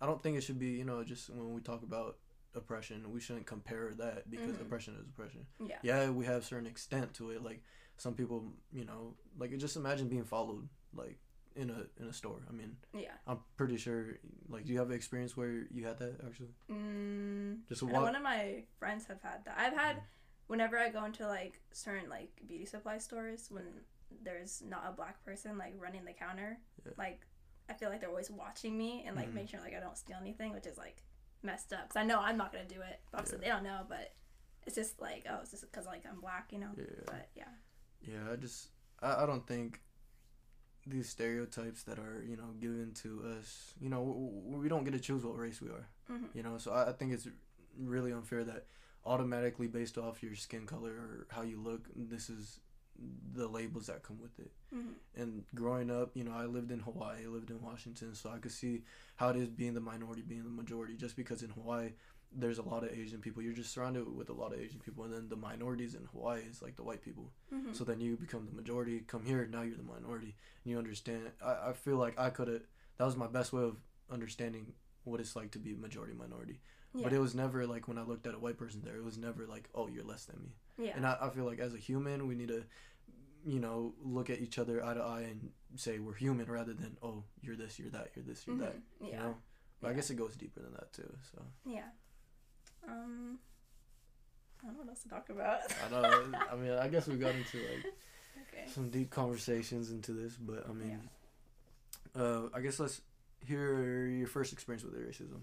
A: I don't think it should be you know just when we talk about oppression we shouldn't compare that because
B: Mhm.
A: oppression is oppression
B: Yeah.
A: yeah we have certain extent to it like some people you know like just imagine being followed like in a in a store i mean
B: Yeah.
A: i'm pretty sure like do you have an experience where you had that actually
B: Mm,
A: just
B: I know
A: walk
B: one of my friends have had that. I've had
A: Mm.
B: Whenever I go into like certain like beauty supply stores when there's not a black person like running the counter,
A: Yeah.
B: like I feel like they're always watching me and like
A: Mhm.
B: make sure like I don't steal anything, which is like messed up. Cause I know I'm not gonna do it. But obviously
A: Yeah.
B: they don't know, but it's just like oh, it's just because like I'm black, you know.
A: yeah
B: But yeah.
A: yeah i just I, I don't think these stereotypes that are you know given to us you know we don't get to choose what race we are
B: hmm
A: you know so I, I think it's really unfair that automatically based off your skin color or how you look this is the labels that come with it.
B: Hmm
A: and growing up you know i lived in hawaii i lived in washington so i could see how it is being the minority being the majority. Just because in hawaii there's a lot of asian people you're just surrounded with a lot of asian people and then the minorities in hawaii is like the white people.
B: Hmm
A: so then you become the majority come here now you're the minority and you understand i, I feel like i could have that was my best way of understanding what it's like to be majority minority
B: yeah.
A: but it was never like when i looked at a white person there it was never like oh you're less than me
B: yeah.
A: and I, I feel like as a human we need to you know look at each other eye to eye and say we're human rather than oh you're this you're that you're this you're that
B: Mhm.
A: you
B: Yeah.
A: know but i guess it goes deeper than that too so
B: Yeah. Um. I don't know what else to talk about.
A: i don't know i mean i guess we got into like some deep conversations into this, but I mean, uh, I guess let's hear your first experience with racism.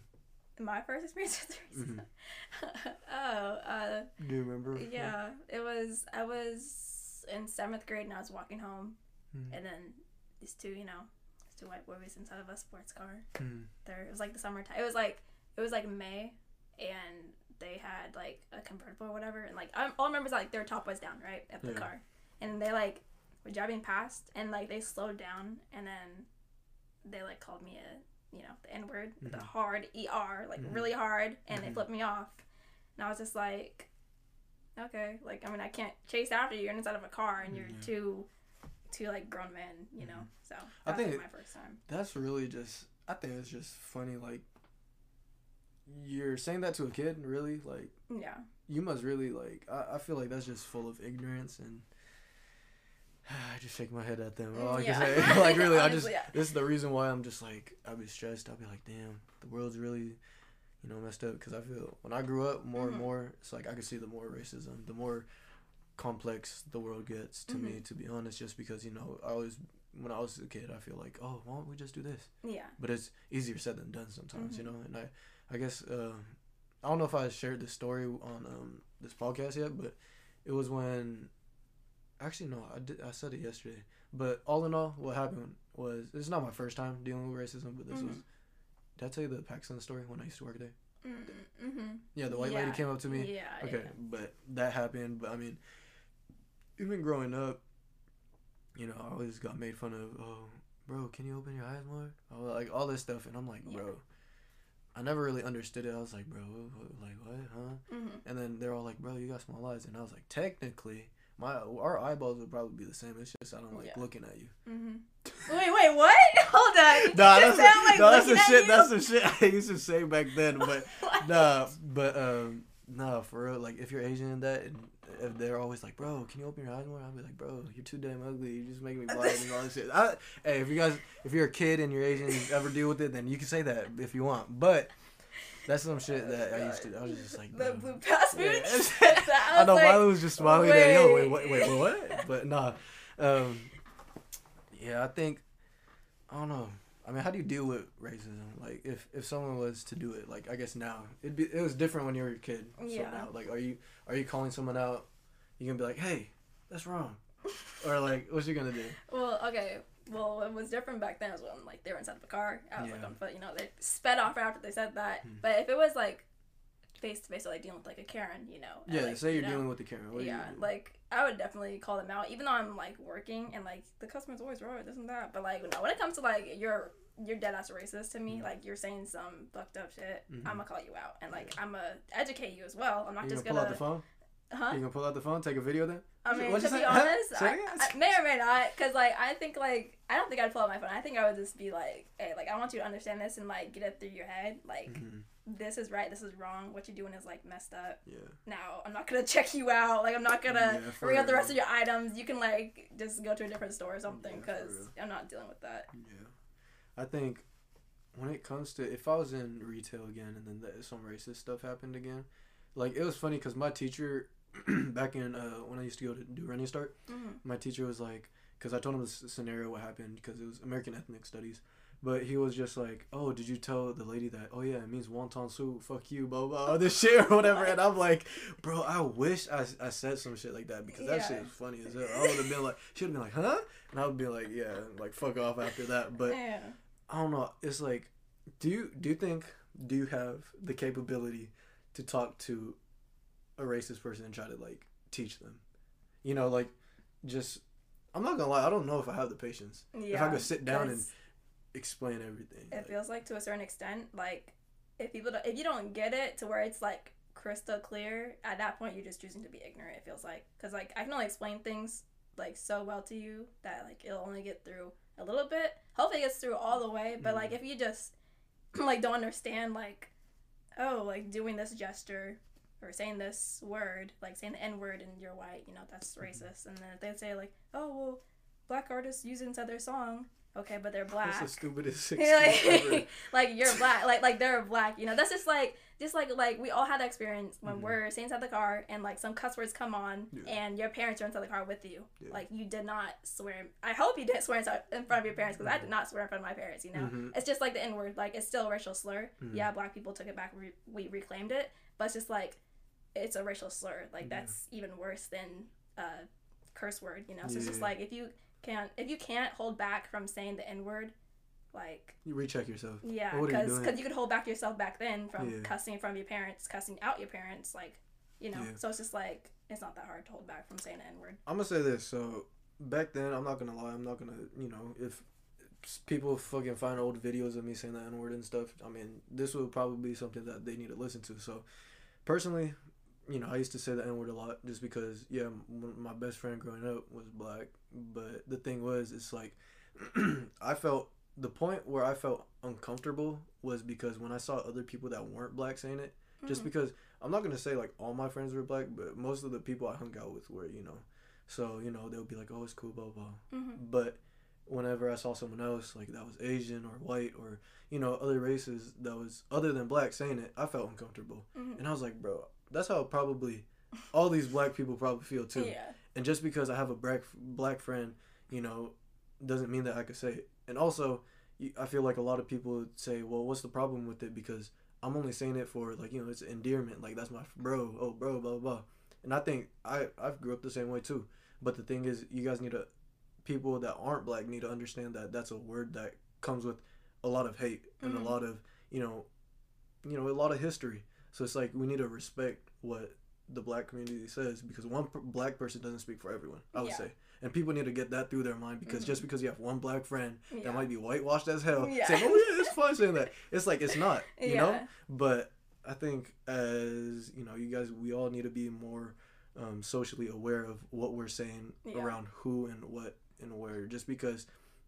B: My first experience with racism.
A: Mhm.
B: oh, uh,
A: Do you remember?
B: yeah. It was I was in seventh grade and I was walking home,
A: Mhm.
B: and then these two, you know, these two white boys inside of a sports car.
A: Mhm.
B: There, it was like the summertime. It was like it was like May, and they had like a convertible or whatever, and like I all I remember is like their top was down right at the
A: Yeah.
B: car, and they like were driving past, and like they slowed down, and then they like called me a you know the N word, the
A: Mhm.
B: hard er, like
A: Mhm.
B: really hard, and they
A: Mhm.
B: flipped me off, and I was just like, okay, like I mean I can't chase after you, you're inside of a car, and you're two, two like grown men, you know,
A: Mhm.
B: so
A: I
B: that was
A: think
B: like, my first time.
A: That's really just. I think it's just funny. Like, you're saying that to a kid, really? Like,
B: Yeah.
A: you must really like. I, I feel like that's just full of ignorance and. I just shake my head at them. All I can say, like, really, I just.
B: Yeah.
A: This is the reason why I'm just like, I'll be stressed. I'll be like, damn, the world's really, you know, messed up. Because I feel when I grew up, more
B: Mhm.
A: and more, it's like I could see the more racism, the more complex the world gets to me.
B: Mhm.
A: To be honest, just because you know, I always when I was a kid, I feel like, oh, why don't we just do this?
B: Yeah.
A: but it's easier said than done sometimes, you
B: Mhm.
A: know. And I, I guess uh, I don't know if I shared this story on um, this podcast yet, but it was when, actually no, I did. I said it yesterday. But all in all, what happened was it's not my first time dealing with racism, but this was.
B: Mhm.
A: Did I tell you the Pakistan story when I used to work there?
B: Mm-hmm.
A: Yeah, the white lady came up to me.
B: Yeah.
A: Okay,
B: yeah.
A: but that happened. But I mean, even growing up, you know, I always got made fun of. Oh, bro, can you open your eyes more? Oh, like all this stuff, and I'm like,
B: Yeah.
A: bro, I never really understood it. I was like, bro, like what, huh?
B: Mm-hmm.
A: And then they're all like, bro, you got small eyes, and I was like, technically, my our eyeballs would probably be the same. It's just I don't like
B: Yeah.
A: looking at you.
B: Mm-hmm. Wait, wait, what? Hold on.
A: Nah, that's
B: sound like
A: no, that's the shit.
B: you?
A: That's the shit I used to say back then. But nah, but um, nah, for real. Like, if you're Asian and that, and if they're always like, "Bro, can you open your eyes more?" I'll be like, "Bro, you're too damn ugly. You're just make me blind and all this shit." I, hey, if you guys, if you're a kid and you're Asian, you ever deal with it, then you can say that if you want. But that's some shit that I used to. I was just like,
B: the
A: bro.
B: blue passport.
A: Yeah.
B: I
A: I know
B: was like,
A: Myla was just smiling at yo, wait,
B: wait.
A: wait, wait, what? But nah, um, yeah, I think I don't know. I mean, how do you deal with racism? Like, if if someone was to do it, like I guess now it'd be it was different when you were a kid. So
B: Yeah.
A: now, like, are you are you calling someone out? You gonna be like, hey, that's wrong, or like, what's you gonna do?
B: Well, okay. Well, it was different back then as when like they were inside of a car. I was like
A: Yeah.
B: on foot. You know, they sped off after they said that.
A: Hmm.
B: But if it was like face to face, like dealing with like a Karen, you know. and,
A: Yeah,
B: like,
A: say you're
B: you know,
A: dealing with the Karen. What
B: yeah,
A: you
B: like I would definitely call them out, even though I'm like working and like the customer's always right, this and that. But like no, when it comes to like you're you're dead ass racist to me, like you're saying some fucked up shit.
A: Mhm.
B: I'm gonna call you out and like I'm gonna educate you as well. I'm not
A: you
B: just
A: gonna pull
B: gonna.
A: out the phone?
B: Huh?
A: You gonna pull out the phone, take a video then?
B: I mean,
A: What'd
B: to be
A: say?
B: honest, I. I may or may not, cause like I think like I don't think I'd pull out my phone. I think I would just be like, hey, like I want you to understand this and like get it through your head. Like
A: Mhm.
B: this is right, this is wrong. What you're doing is like messed up.
A: Yeah.
B: Now I'm not gonna check you out. Like I'm not gonna
A: Yeah,
B: bring up the rest of your items. You can like just go to a different store or something, cause
A: real.
B: I'm not dealing with that.
A: Yeah, I think when it comes to if I was in retail again and then the, some racist stuff happened again, like it was funny because my teacher back in uh, when I used to go to do running start,
B: hmm
A: my teacher was like, because I told him the scenario what happened because it was American ethnic studies. But he was just like, "Oh, did you tell the lady that? Oh yeah, it means wonton soup. Fuck you, blah blah, this shit or whatever." And I'm like, "Bro, I wish I, I said some shit like that because that
B: Yeah.
A: shit is funny as hell." I would have been like, she would have been like, "Huh?" And I would be like, "Yeah, like fuck off after that." But
B: yeah.
A: I don't know. It's like, do you do you think do you have the capability to talk to a racist person and try to like teach them? You know, like just I'm not gonna lie. I don't know if I have the patience.
B: Yeah.
A: I could sit down and explain everything.
B: it
A: like-
B: feels like to a certain extent, like if people don't, if you don't get it to where it's like crystal clear, at that point you're just choosing to be ignorant. It feels like because like I can only explain things like so well to you that like it'll only get through a little bit. Hopefully it gets through all the way. But mm-hmm. like if you just like don't understand like oh like doing this gesture or saying this word like saying the n word and you're white, you know that's racist. And then if they say like oh well black artists use it inside their song okay, but they're
A: That's
B: black.
A: the stupidest
B: like, like you're black, like like they're black. You know, that's just like just like like we all had that experience when
A: Mhm.
B: we're sitting inside the car and like some cuss words come on
A: Yeah.
B: and your parents are inside the car with you.
A: Yeah.
B: Like you did not swear. I hope you didn't swear in front of your parents because I did not swear in front of my parents. You know,
A: Mhm.
B: it's just like the N word. Like it's still a racial slur.
A: Mhm.
B: Yeah, black people took it back. We, we reclaimed it, but it's just like it's a racial slur. Like
A: Yeah.
B: that's even worse than a curse word. You know, so it's just like if you can't if you can't hold back from saying the N word, like
A: You recheck yourself.
B: yeah,
A: What are you
B: because you could hold back yourself back then from
A: Yeah.
B: cussing in front of your parents, cussing out your parents, like you know.
A: Yeah.
B: So it's just like it's not that hard to hold back from saying the N word.
A: I'm gonna say this. So back then, I'm not gonna lie. I'm not gonna, you know, if people fucking find old videos of me saying the N word and stuff, I mean, this would probably be something that they need to listen to. So personally, you know, I used to say the N word a lot just because, yeah, m- my best friend growing up was black. But the thing was, it's like I felt the point where I felt uncomfortable was because when I saw other people that weren't black saying it, just
B: Mhm.
A: because I'm not gonna say like all my friends were black, but most of the people I hung out with were, you know. So you know they'll be like, "Oh, it's cool, blah blah."
B: Mhm.
A: But whenever I saw someone else like that was Asian or white or you know other races that was other than black saying it, I felt uncomfortable,
B: Mhm.
A: and I was like, "Bro, that's how probably all these black people probably feel too."
B: Yeah.
A: And just because I have a black black friend, you know, doesn't mean that I could say it. And also, I feel like a lot of people would say, "Well, what's the problem with it?" Because I'm only saying it for like you know, it's endearment. Like that's my bro. Oh, bro, blah blah. blah. And I think I I grew up the same way too. But the thing is, you guys need to people that aren't black need to understand that that's a word that comes with a lot of hate and
B: Mhm.
A: a lot of you know, you know, a lot of history. So it's like we need to respect what the black community says because one black person doesn't speak for everyone. I would
B: Yeah.
A: say, and people need to get that through their mind because just because you have one black friend
B: Yeah.
A: that might be whitewashed as hell,
B: Yeah.
A: saying, "Oh yeah, it's fine saying that," it's like it's not, you know. But I think as you know, you guys, we all need to be more um, socially aware of what we're saying around who and what and where. Just because,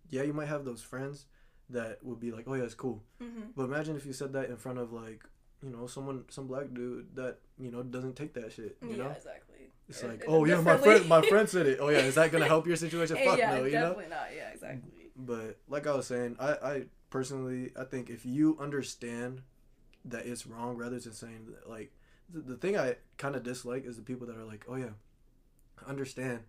A: yeah, you might have those friends that would be like, "Oh yeah, it's cool,"
B: Mhm.
A: but imagine if you said that in front of like, you know, someone, some black dude that you know doesn't take that shit. You
B: yeah,
A: know,
B: exactly.
A: it's like,
B: it
A: "Oh yeah, my friend, my friend said it. Oh yeah, is that gonna help your situation? Fuck
B: yeah,
A: no, you know."
B: definitely not. Yeah, exactly.
A: But like I was saying, I, I personally I think if you understand that it's wrong rather than saying that, like the, the thing I kind of dislike is the people that are like, oh yeah, I understand,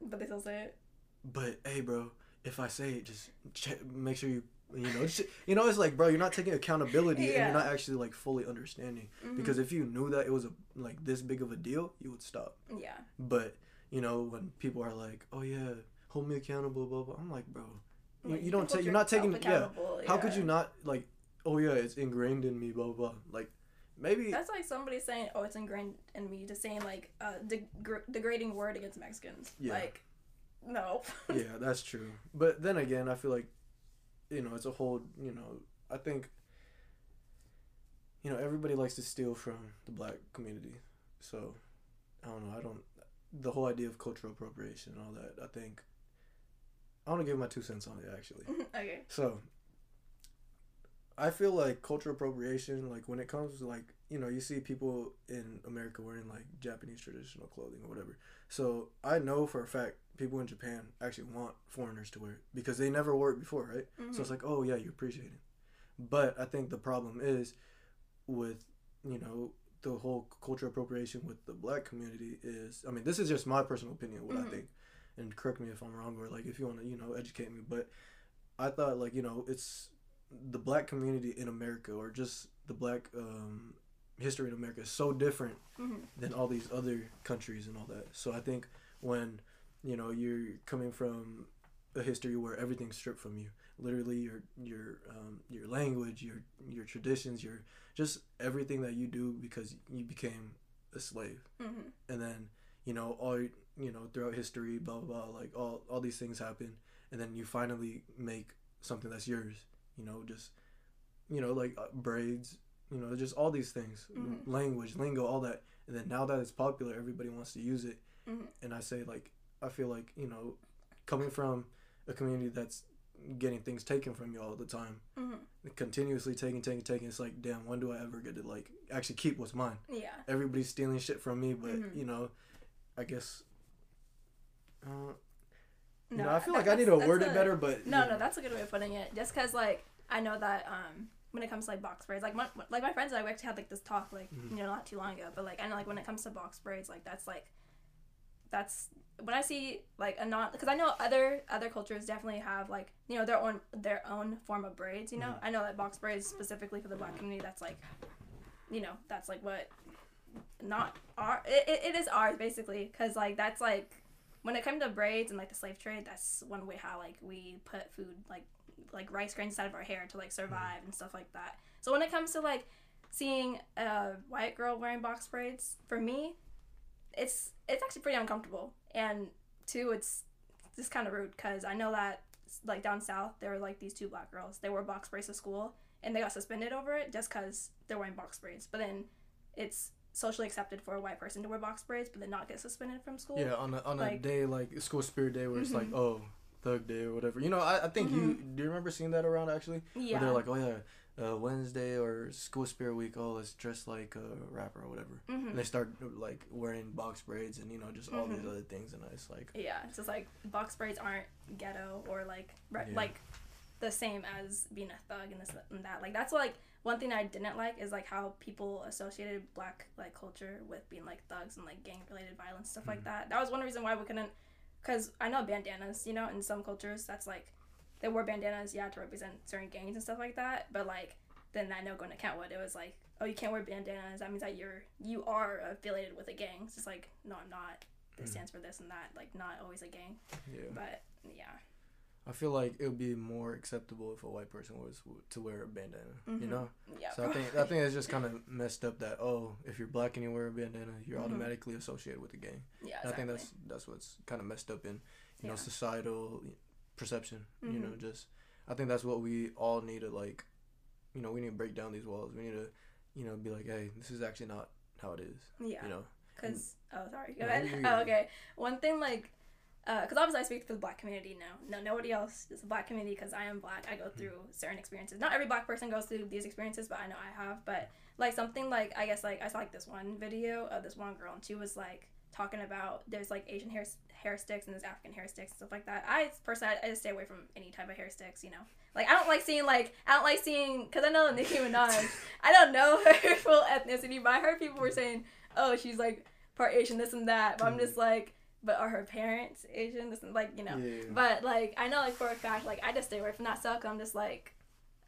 B: But they still say it.
A: but hey, bro, if I say it, just check, make sure you you know just, you know it's like bro, you're not taking accountability and you're not actually like fully understanding
B: Mhm.
A: because if you knew that it was a like this big of a deal, you would stop.
B: yeah,
A: But you know when people are like, oh yeah, hold me accountable, blah blah, I'm like, bro. You,
B: Like,
A: you don't take. You're not taking.
B: yourself
A: Yeah, how could you not like? Oh yeah, it's ingrained in me. Blah blah. blah. Like maybe.
B: That's like somebody saying, "Oh, it's ingrained in me," to saying like a deg- degrading word against Mexicans.
A: Yeah.
B: Like, no.
A: yeah, that's true. But then again, I feel like, you know, it's a whole. You know, I think. You know, everybody likes to steal from the black community, so I don't know. I don't. The whole idea of cultural appropriation and all that. I think. I want to give my two cents on it actually.
B: okay.
A: So I feel like cultural appropriation, like when it comes to like, you know, you see people in America wearing like Japanese traditional clothing or whatever. So I know for a fact people in Japan actually want foreigners to wear it because they never wore it before, right? So it's
B: Mhm.
A: like, oh yeah, you appreciate it. But I think the problem is with, you know, the whole cultural appropriation with the black community is I mean, this is just my personal opinion, what I
B: Mhm.
A: think. And correct me if I'm wrong or like if you want to, you know, educate me, but I thought like, you know, it's the black community in America or just the black um history in America is so different
B: Mhm.
A: than all these other countries and all that. So I think when you know you're coming from a history where everything's stripped from you, literally your your um, your language, your your traditions, your just everything that you do because you became a slave,
B: Mhm.
A: and then you know all you know throughout history, blah blah blah, like all all these things happen, and then you finally make something that's yours. You know, just you know like uh, braids, you know, just all these things,
B: Mhm.
A: language, lingo, all that and then now that it's popular everybody wants to use it
B: Mhm.
A: and i say like i feel like you know coming from a community that's getting things taken from you all the time
B: Mhm.
A: continuously taking taking taking it's like damn when do i ever get to like actually keep what's mine
B: Yeah.
A: everybody's stealing shit from me but
B: Mhm.
A: you know i guess uh, You
B: No,
A: know, I feel like I need to word
B: that's
A: it better, but
B: No,
A: you
B: no, that's a good way of putting it. Just because, like, I know that um, when it comes to like box braids, like my like my friends and I we actually had like this talk like
A: Mhm.
B: you know not too long ago. But like I know like when it comes to box braids, like that's like that's when I see like a non because I know other other cultures definitely have like you know their own their own form of braids. You know,
A: Mhm.
B: I know that box braids specifically for the black community. That's like, you know, that's like what not our it, it, it is ours basically because like that's like when it comes to braids and like the slave trade that's one way how like we put food like like rice grains inside of our hair to like mm-hmm. survive and stuff like that. So when it comes to like seeing a white girl wearing box braids for me it's it's actually pretty uncomfortable. And two it's just kind of rude because i know that like down south there were like these two black girls. They wore box braids to school and they got suspended over it just because they're wearing box braids. But then it's socially accepted for a white person to wear box braids but then not get suspended from school
A: yeah, on a on a
B: like-
A: day like school spirit day where it's like
B: Mhm.
A: oh thug day or whatever. You know, I, I think you do you remember seeing that around actually?
B: yeah
A: Where they're like, oh yeah, uh, Wednesday or school spirit week. Oh, let's dress like a rapper or whatever.
B: hmm
A: And they start like wearing box braids and you know just all these
B: Mhm.
A: other things and it's like
B: Yeah, it's just like box braids aren't ghetto or like re-
A: Yeah.
B: like the same as being a thug and this and that. Like that's like one thing I didn't like is like how people associated black like culture with being like thugs and like gang related violence stuff like
A: Mhm.
B: that. That was one reason why we couldn't. Cause I know bandanas, you know, in some cultures that's like they wore bandanas, yeah, to represent certain gangs and stuff like that. But like then I know going to Kentwood, it was like, oh, you can't wear bandanas. That means that you're you are affiliated with a gang. It's just like no, I'm not. This
A: Mhm.
B: stands for this and that. Like not always a gang.
A: yeah.
B: But yeah.
A: I feel like it would be more acceptable if a white person was to wear a bandana. You
B: Mhm.
A: know.
B: Yeah.
A: So I think I think it's just kind of messed up that oh if you're black and you wear a bandana you're
B: Mhm.
A: automatically associated with the gang.
B: yeah.
A: And I think that's that's what's kind of messed up in you know societal perception. You know
B: Mhm.
A: just I think that's what we all need to like you know we need to break down these walls. We need to you know be like hey this is actually not how it is.
B: yeah.
A: You know.
B: Cause oh sorry. Go
A: No,
B: ahead. Oh okay. One thing like. Because obviously I speak for the black community now. No, nobody else is the black community because I am black. I go
A: Mm-hmm.
B: through certain experiences. Not every black person goes through these experiences, but I know I have. But like something like I guess like I saw like this one video of this one girl and she was like talking about there's like Asian hair hair sticks and there's African hair sticks and stuff like that. I personally I just stay away from any type of hair sticks. You know, like I don't like seeing like I don't like seeing because I know the Nicki Minaj. I don't know her full ethnicity, but I heard people were saying, oh, she's like part Asian, this and that. But I'm just like, but are her parents Asian? This and like you know.
A: Yeah.
B: But like I know like for a fact like I just stay away from that stuff. I'm just like.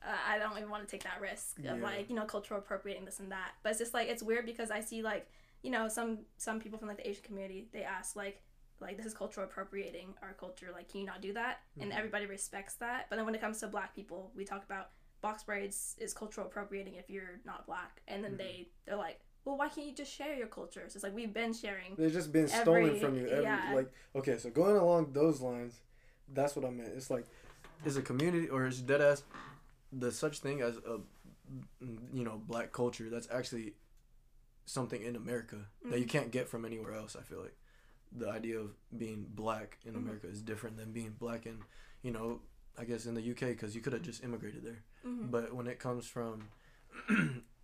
B: Uh, I don't even want to take that risk of
A: Yeah.
B: like you know cultural appropriating this and that. But it's just like it's weird because I see like you know some some people from like the Asian community they ask like like this is cultural appropriating our culture like can you not do that and
A: Mhm.
B: everybody respects that but then when it comes to black people we talk about box braids is cultural appropriating if you're not black and then
A: Mhm.
B: they they're like well why can't you just share your cultures? it's like we've been sharing
A: They've just been stolen from you. Every,
B: yeah.
A: Like okay, so going along those lines, that's what I meant. It's like, is a community or is dead ass the such thing as a you know black culture that's actually something in America that you
B: Mhm.
A: can't get from anywhere else. I feel like the idea of being black in
B: Mhm.
A: America is different than being black in you know I guess in the UK because you could have just immigrated there.
B: Mhm.
A: But when it comes from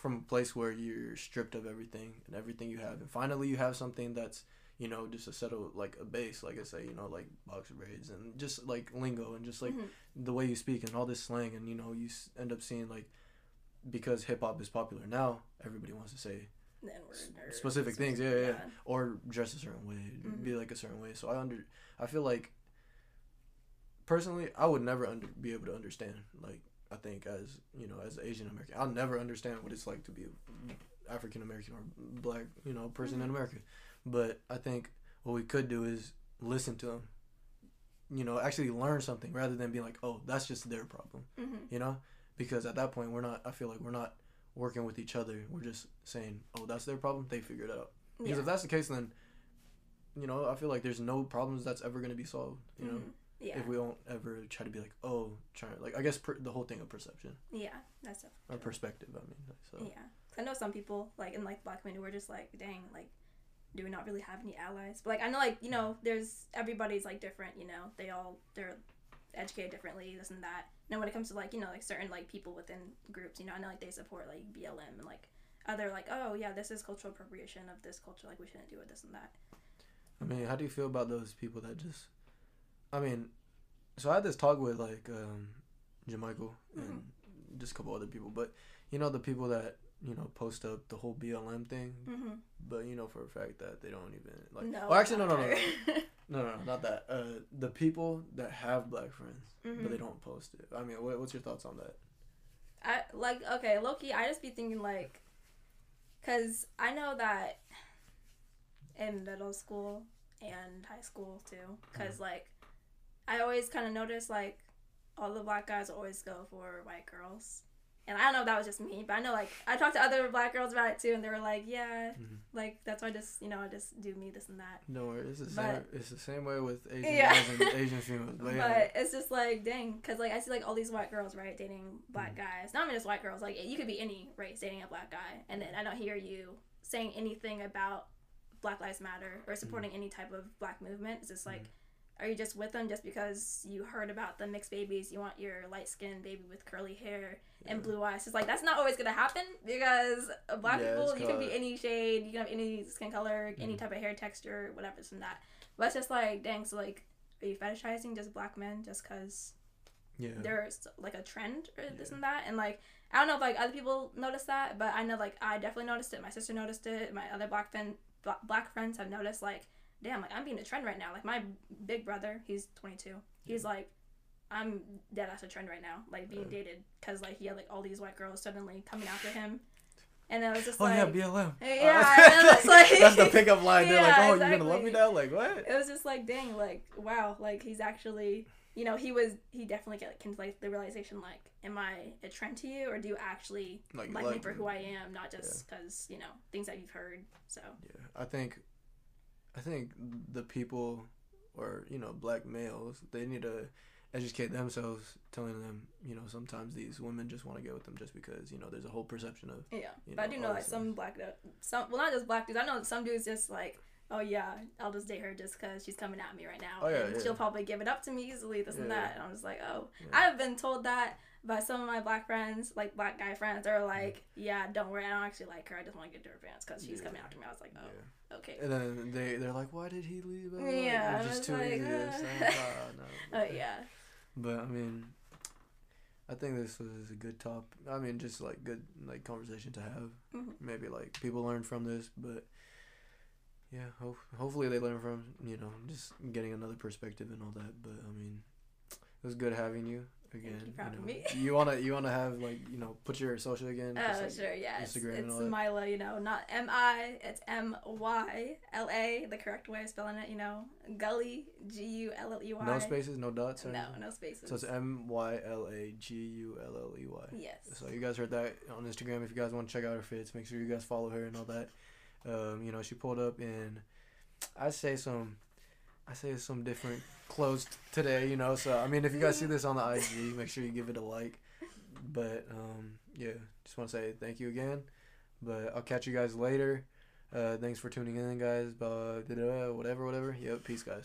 A: from a place where you're stripped of everything and everything you have, and finally you have something that's you know just a set of like a base, like I say, you know, like box braids and just like lingo and just like
B: Mhm.
A: the way you speak and all this slang, and you know you s- end up seeing like because hip hop is popular now, everybody wants to say
B: The
A: specific things, yeah, yeah, yeah. or dress a certain way,
B: Mhm.
A: be like a certain way. So I under, I feel like personally, I would never under be able to understand. Like I think as you know, as Asian American, I'll never understand what it's like to be African American or black, you know, person in
B: Mhm.
A: America. But I think what we could do is listen to them. You know, actually learn something rather than being like, oh, that's just their problem.
B: Mhm.
A: You know, because at that point we're not. I feel like we're not working with each other. We're just saying, oh, that's their problem. They figure it out. Because
B: Yeah.
A: if that's the case, then you know I feel like there's no problems that's ever gonna be solved. You know,
B: Mhm. Yeah
A: if we don't ever try to be like, oh, try like I guess per, the whole thing of perception
B: yeah that's
A: or
B: true.
A: perspective. I mean, so
B: Yeah, 'Cause I know some people like in like black community were just like, dang, like, do we not really have any allies? But like I know like you know there's everybody's like different. You know they all they're educated differently, this and that. And when it comes to like you know like certain like people within groups, you know I know like they support like BLM and like other like oh yeah this is cultural appropriation of this culture like we shouldn't do it this and that.
A: I mean, how do you feel about those people that just I mean, so I had this talk with like um, Jamichael and
B: Mm-hmm.
A: just a couple other people, but you know the people that you know post up the whole BLM thing,
B: Mm-hmm.
A: but you know for a fact that they don't even like.
B: no.
A: actually, no, no, no, no, no, no, no, not that. Uh, the people that have black friends, but
B: Mhm.
A: they don't post it. I mean, what, what's your thoughts on that?
B: I like okay, Loki. I just be thinking like, cause I know that in middle school and high school too, cause like I always kind of notice like all the black guys always go for white girls, and I don't know if that was just me, but I know like I talked to other black girls about it too, and they were like, yeah,
A: Mhm.
B: like that's why I just you know I just do me this and that.
A: No, it's the
B: But-
A: same. It's the same way with Asian
B: Yeah.
A: guys and Asian females. But,
B: But it's just like, dang, because like I see like all these white girls, right, dating black
A: Mm.
B: guys. Not even just white girls. Like you could be any race dating a black guy, and then I don't hear you saying anything about Black Lives Matter or supporting any type of black movement. It's just like, are you just with them just because you heard about the mixed babies? You want your light skinned baby with curly hair and blue eyes. It's like that's not always gonna happen because black
A: Yeah,
B: people, you can be any shade, you can have any skin color, any
A: Mhm.
B: type of hair texture, whatever, and that. But it's just like, dang, so like, are you fetishizing just black men just because
A: yeah.
B: there's like a trend or this
A: Yeah.
B: and that? And like, I don't know if like other people notice that, but I know like I definitely noticed it. My sister noticed it. My other black friend, bla- black friends have noticed like, damn, like I'm being a trend right now. Like my big brother, he's 22. He's like, I'm dead ass a trend right now, like being
A: Yeah.
B: dated because like he had like all these white girls suddenly coming after him, and then it was just
A: Oh
B: like, oh
A: yeah, BLM.
B: Yeah,
A: Uh,
B: and it's like-
A: that's the pickup line. They're like,
B: Yeah,
A: "Oh, you're gonna love me
B: exactly.
A: now?" Like what?
B: it was just like dang like wow like he's actually you know he was he definitely get came to like the realization like am i a trend to you or do you actually
A: Like,
B: like, me for who i am not just because you know things that you've heard so
A: Yeah, I think, I think the people, or you know, black males, they need to educate themselves, telling them, you know, sometimes these women just want to get with them just because you know there's a whole perception of.
B: yeah
A: You
B: but i do know like some black some well not just black dudes i know some dudes just like oh yeah i'll just date her just because she's coming at me right now
A: Oh, yeah,
B: and
A: yeah.
B: she'll probably give it up to me easily this and
A: Yeah.
B: that and i'm just like oh i've been told that by some of my black friends like black guy friends they're like yeah don't worry i don't actually like her i just want to get to her fans because she's
A: Yeah.
B: coming after me i was like oh
A: Yeah.
B: okay
A: And then they they're like, "Why did he leave?" Blah, blah, blah."
B: Yeah,
A: just too
B: like,
A: easy.
B: Uh.
A: like, "Ah, no."
B: Oh yeah.
A: But I mean, I think this was a good top. I mean, just like good like conversation to have.
B: Mhm.
A: Maybe like people learn from this, but yeah, ho- hopefully they learn from you know just getting another perspective and all that. But I mean, it was good having you again.
B: you for having
A: know.
B: me.
A: you wanna you wanna have like you know put your social again. just,
B: Oh
A: like,
B: sure, yeah. It's,
A: Instagram
B: it's
A: that.
B: Myla, you know, not M I, it's M Y L A, the correct way of spelling it, you know. Gulley, G U L L E Y.
A: No spaces, no dots. Or
B: No,
A: anything?
B: no spaces.
A: So it's M Y L A G U L L E Y.
B: yes.
A: So you guys heard that on Instagram. If you guys want to check out her fits, make sure you guys follow her and all that. Um, you know, she pulled up in, I say some, I say some different clothes t- today. You know, so I mean, if you guys see this on the IG, make sure you give it a like. But um, yeah, just want to say thank you again. But I'll catch you guys later. Uh, thanks for tuning in, guys. Uh, whatever, whatever. Yep, peace, guys.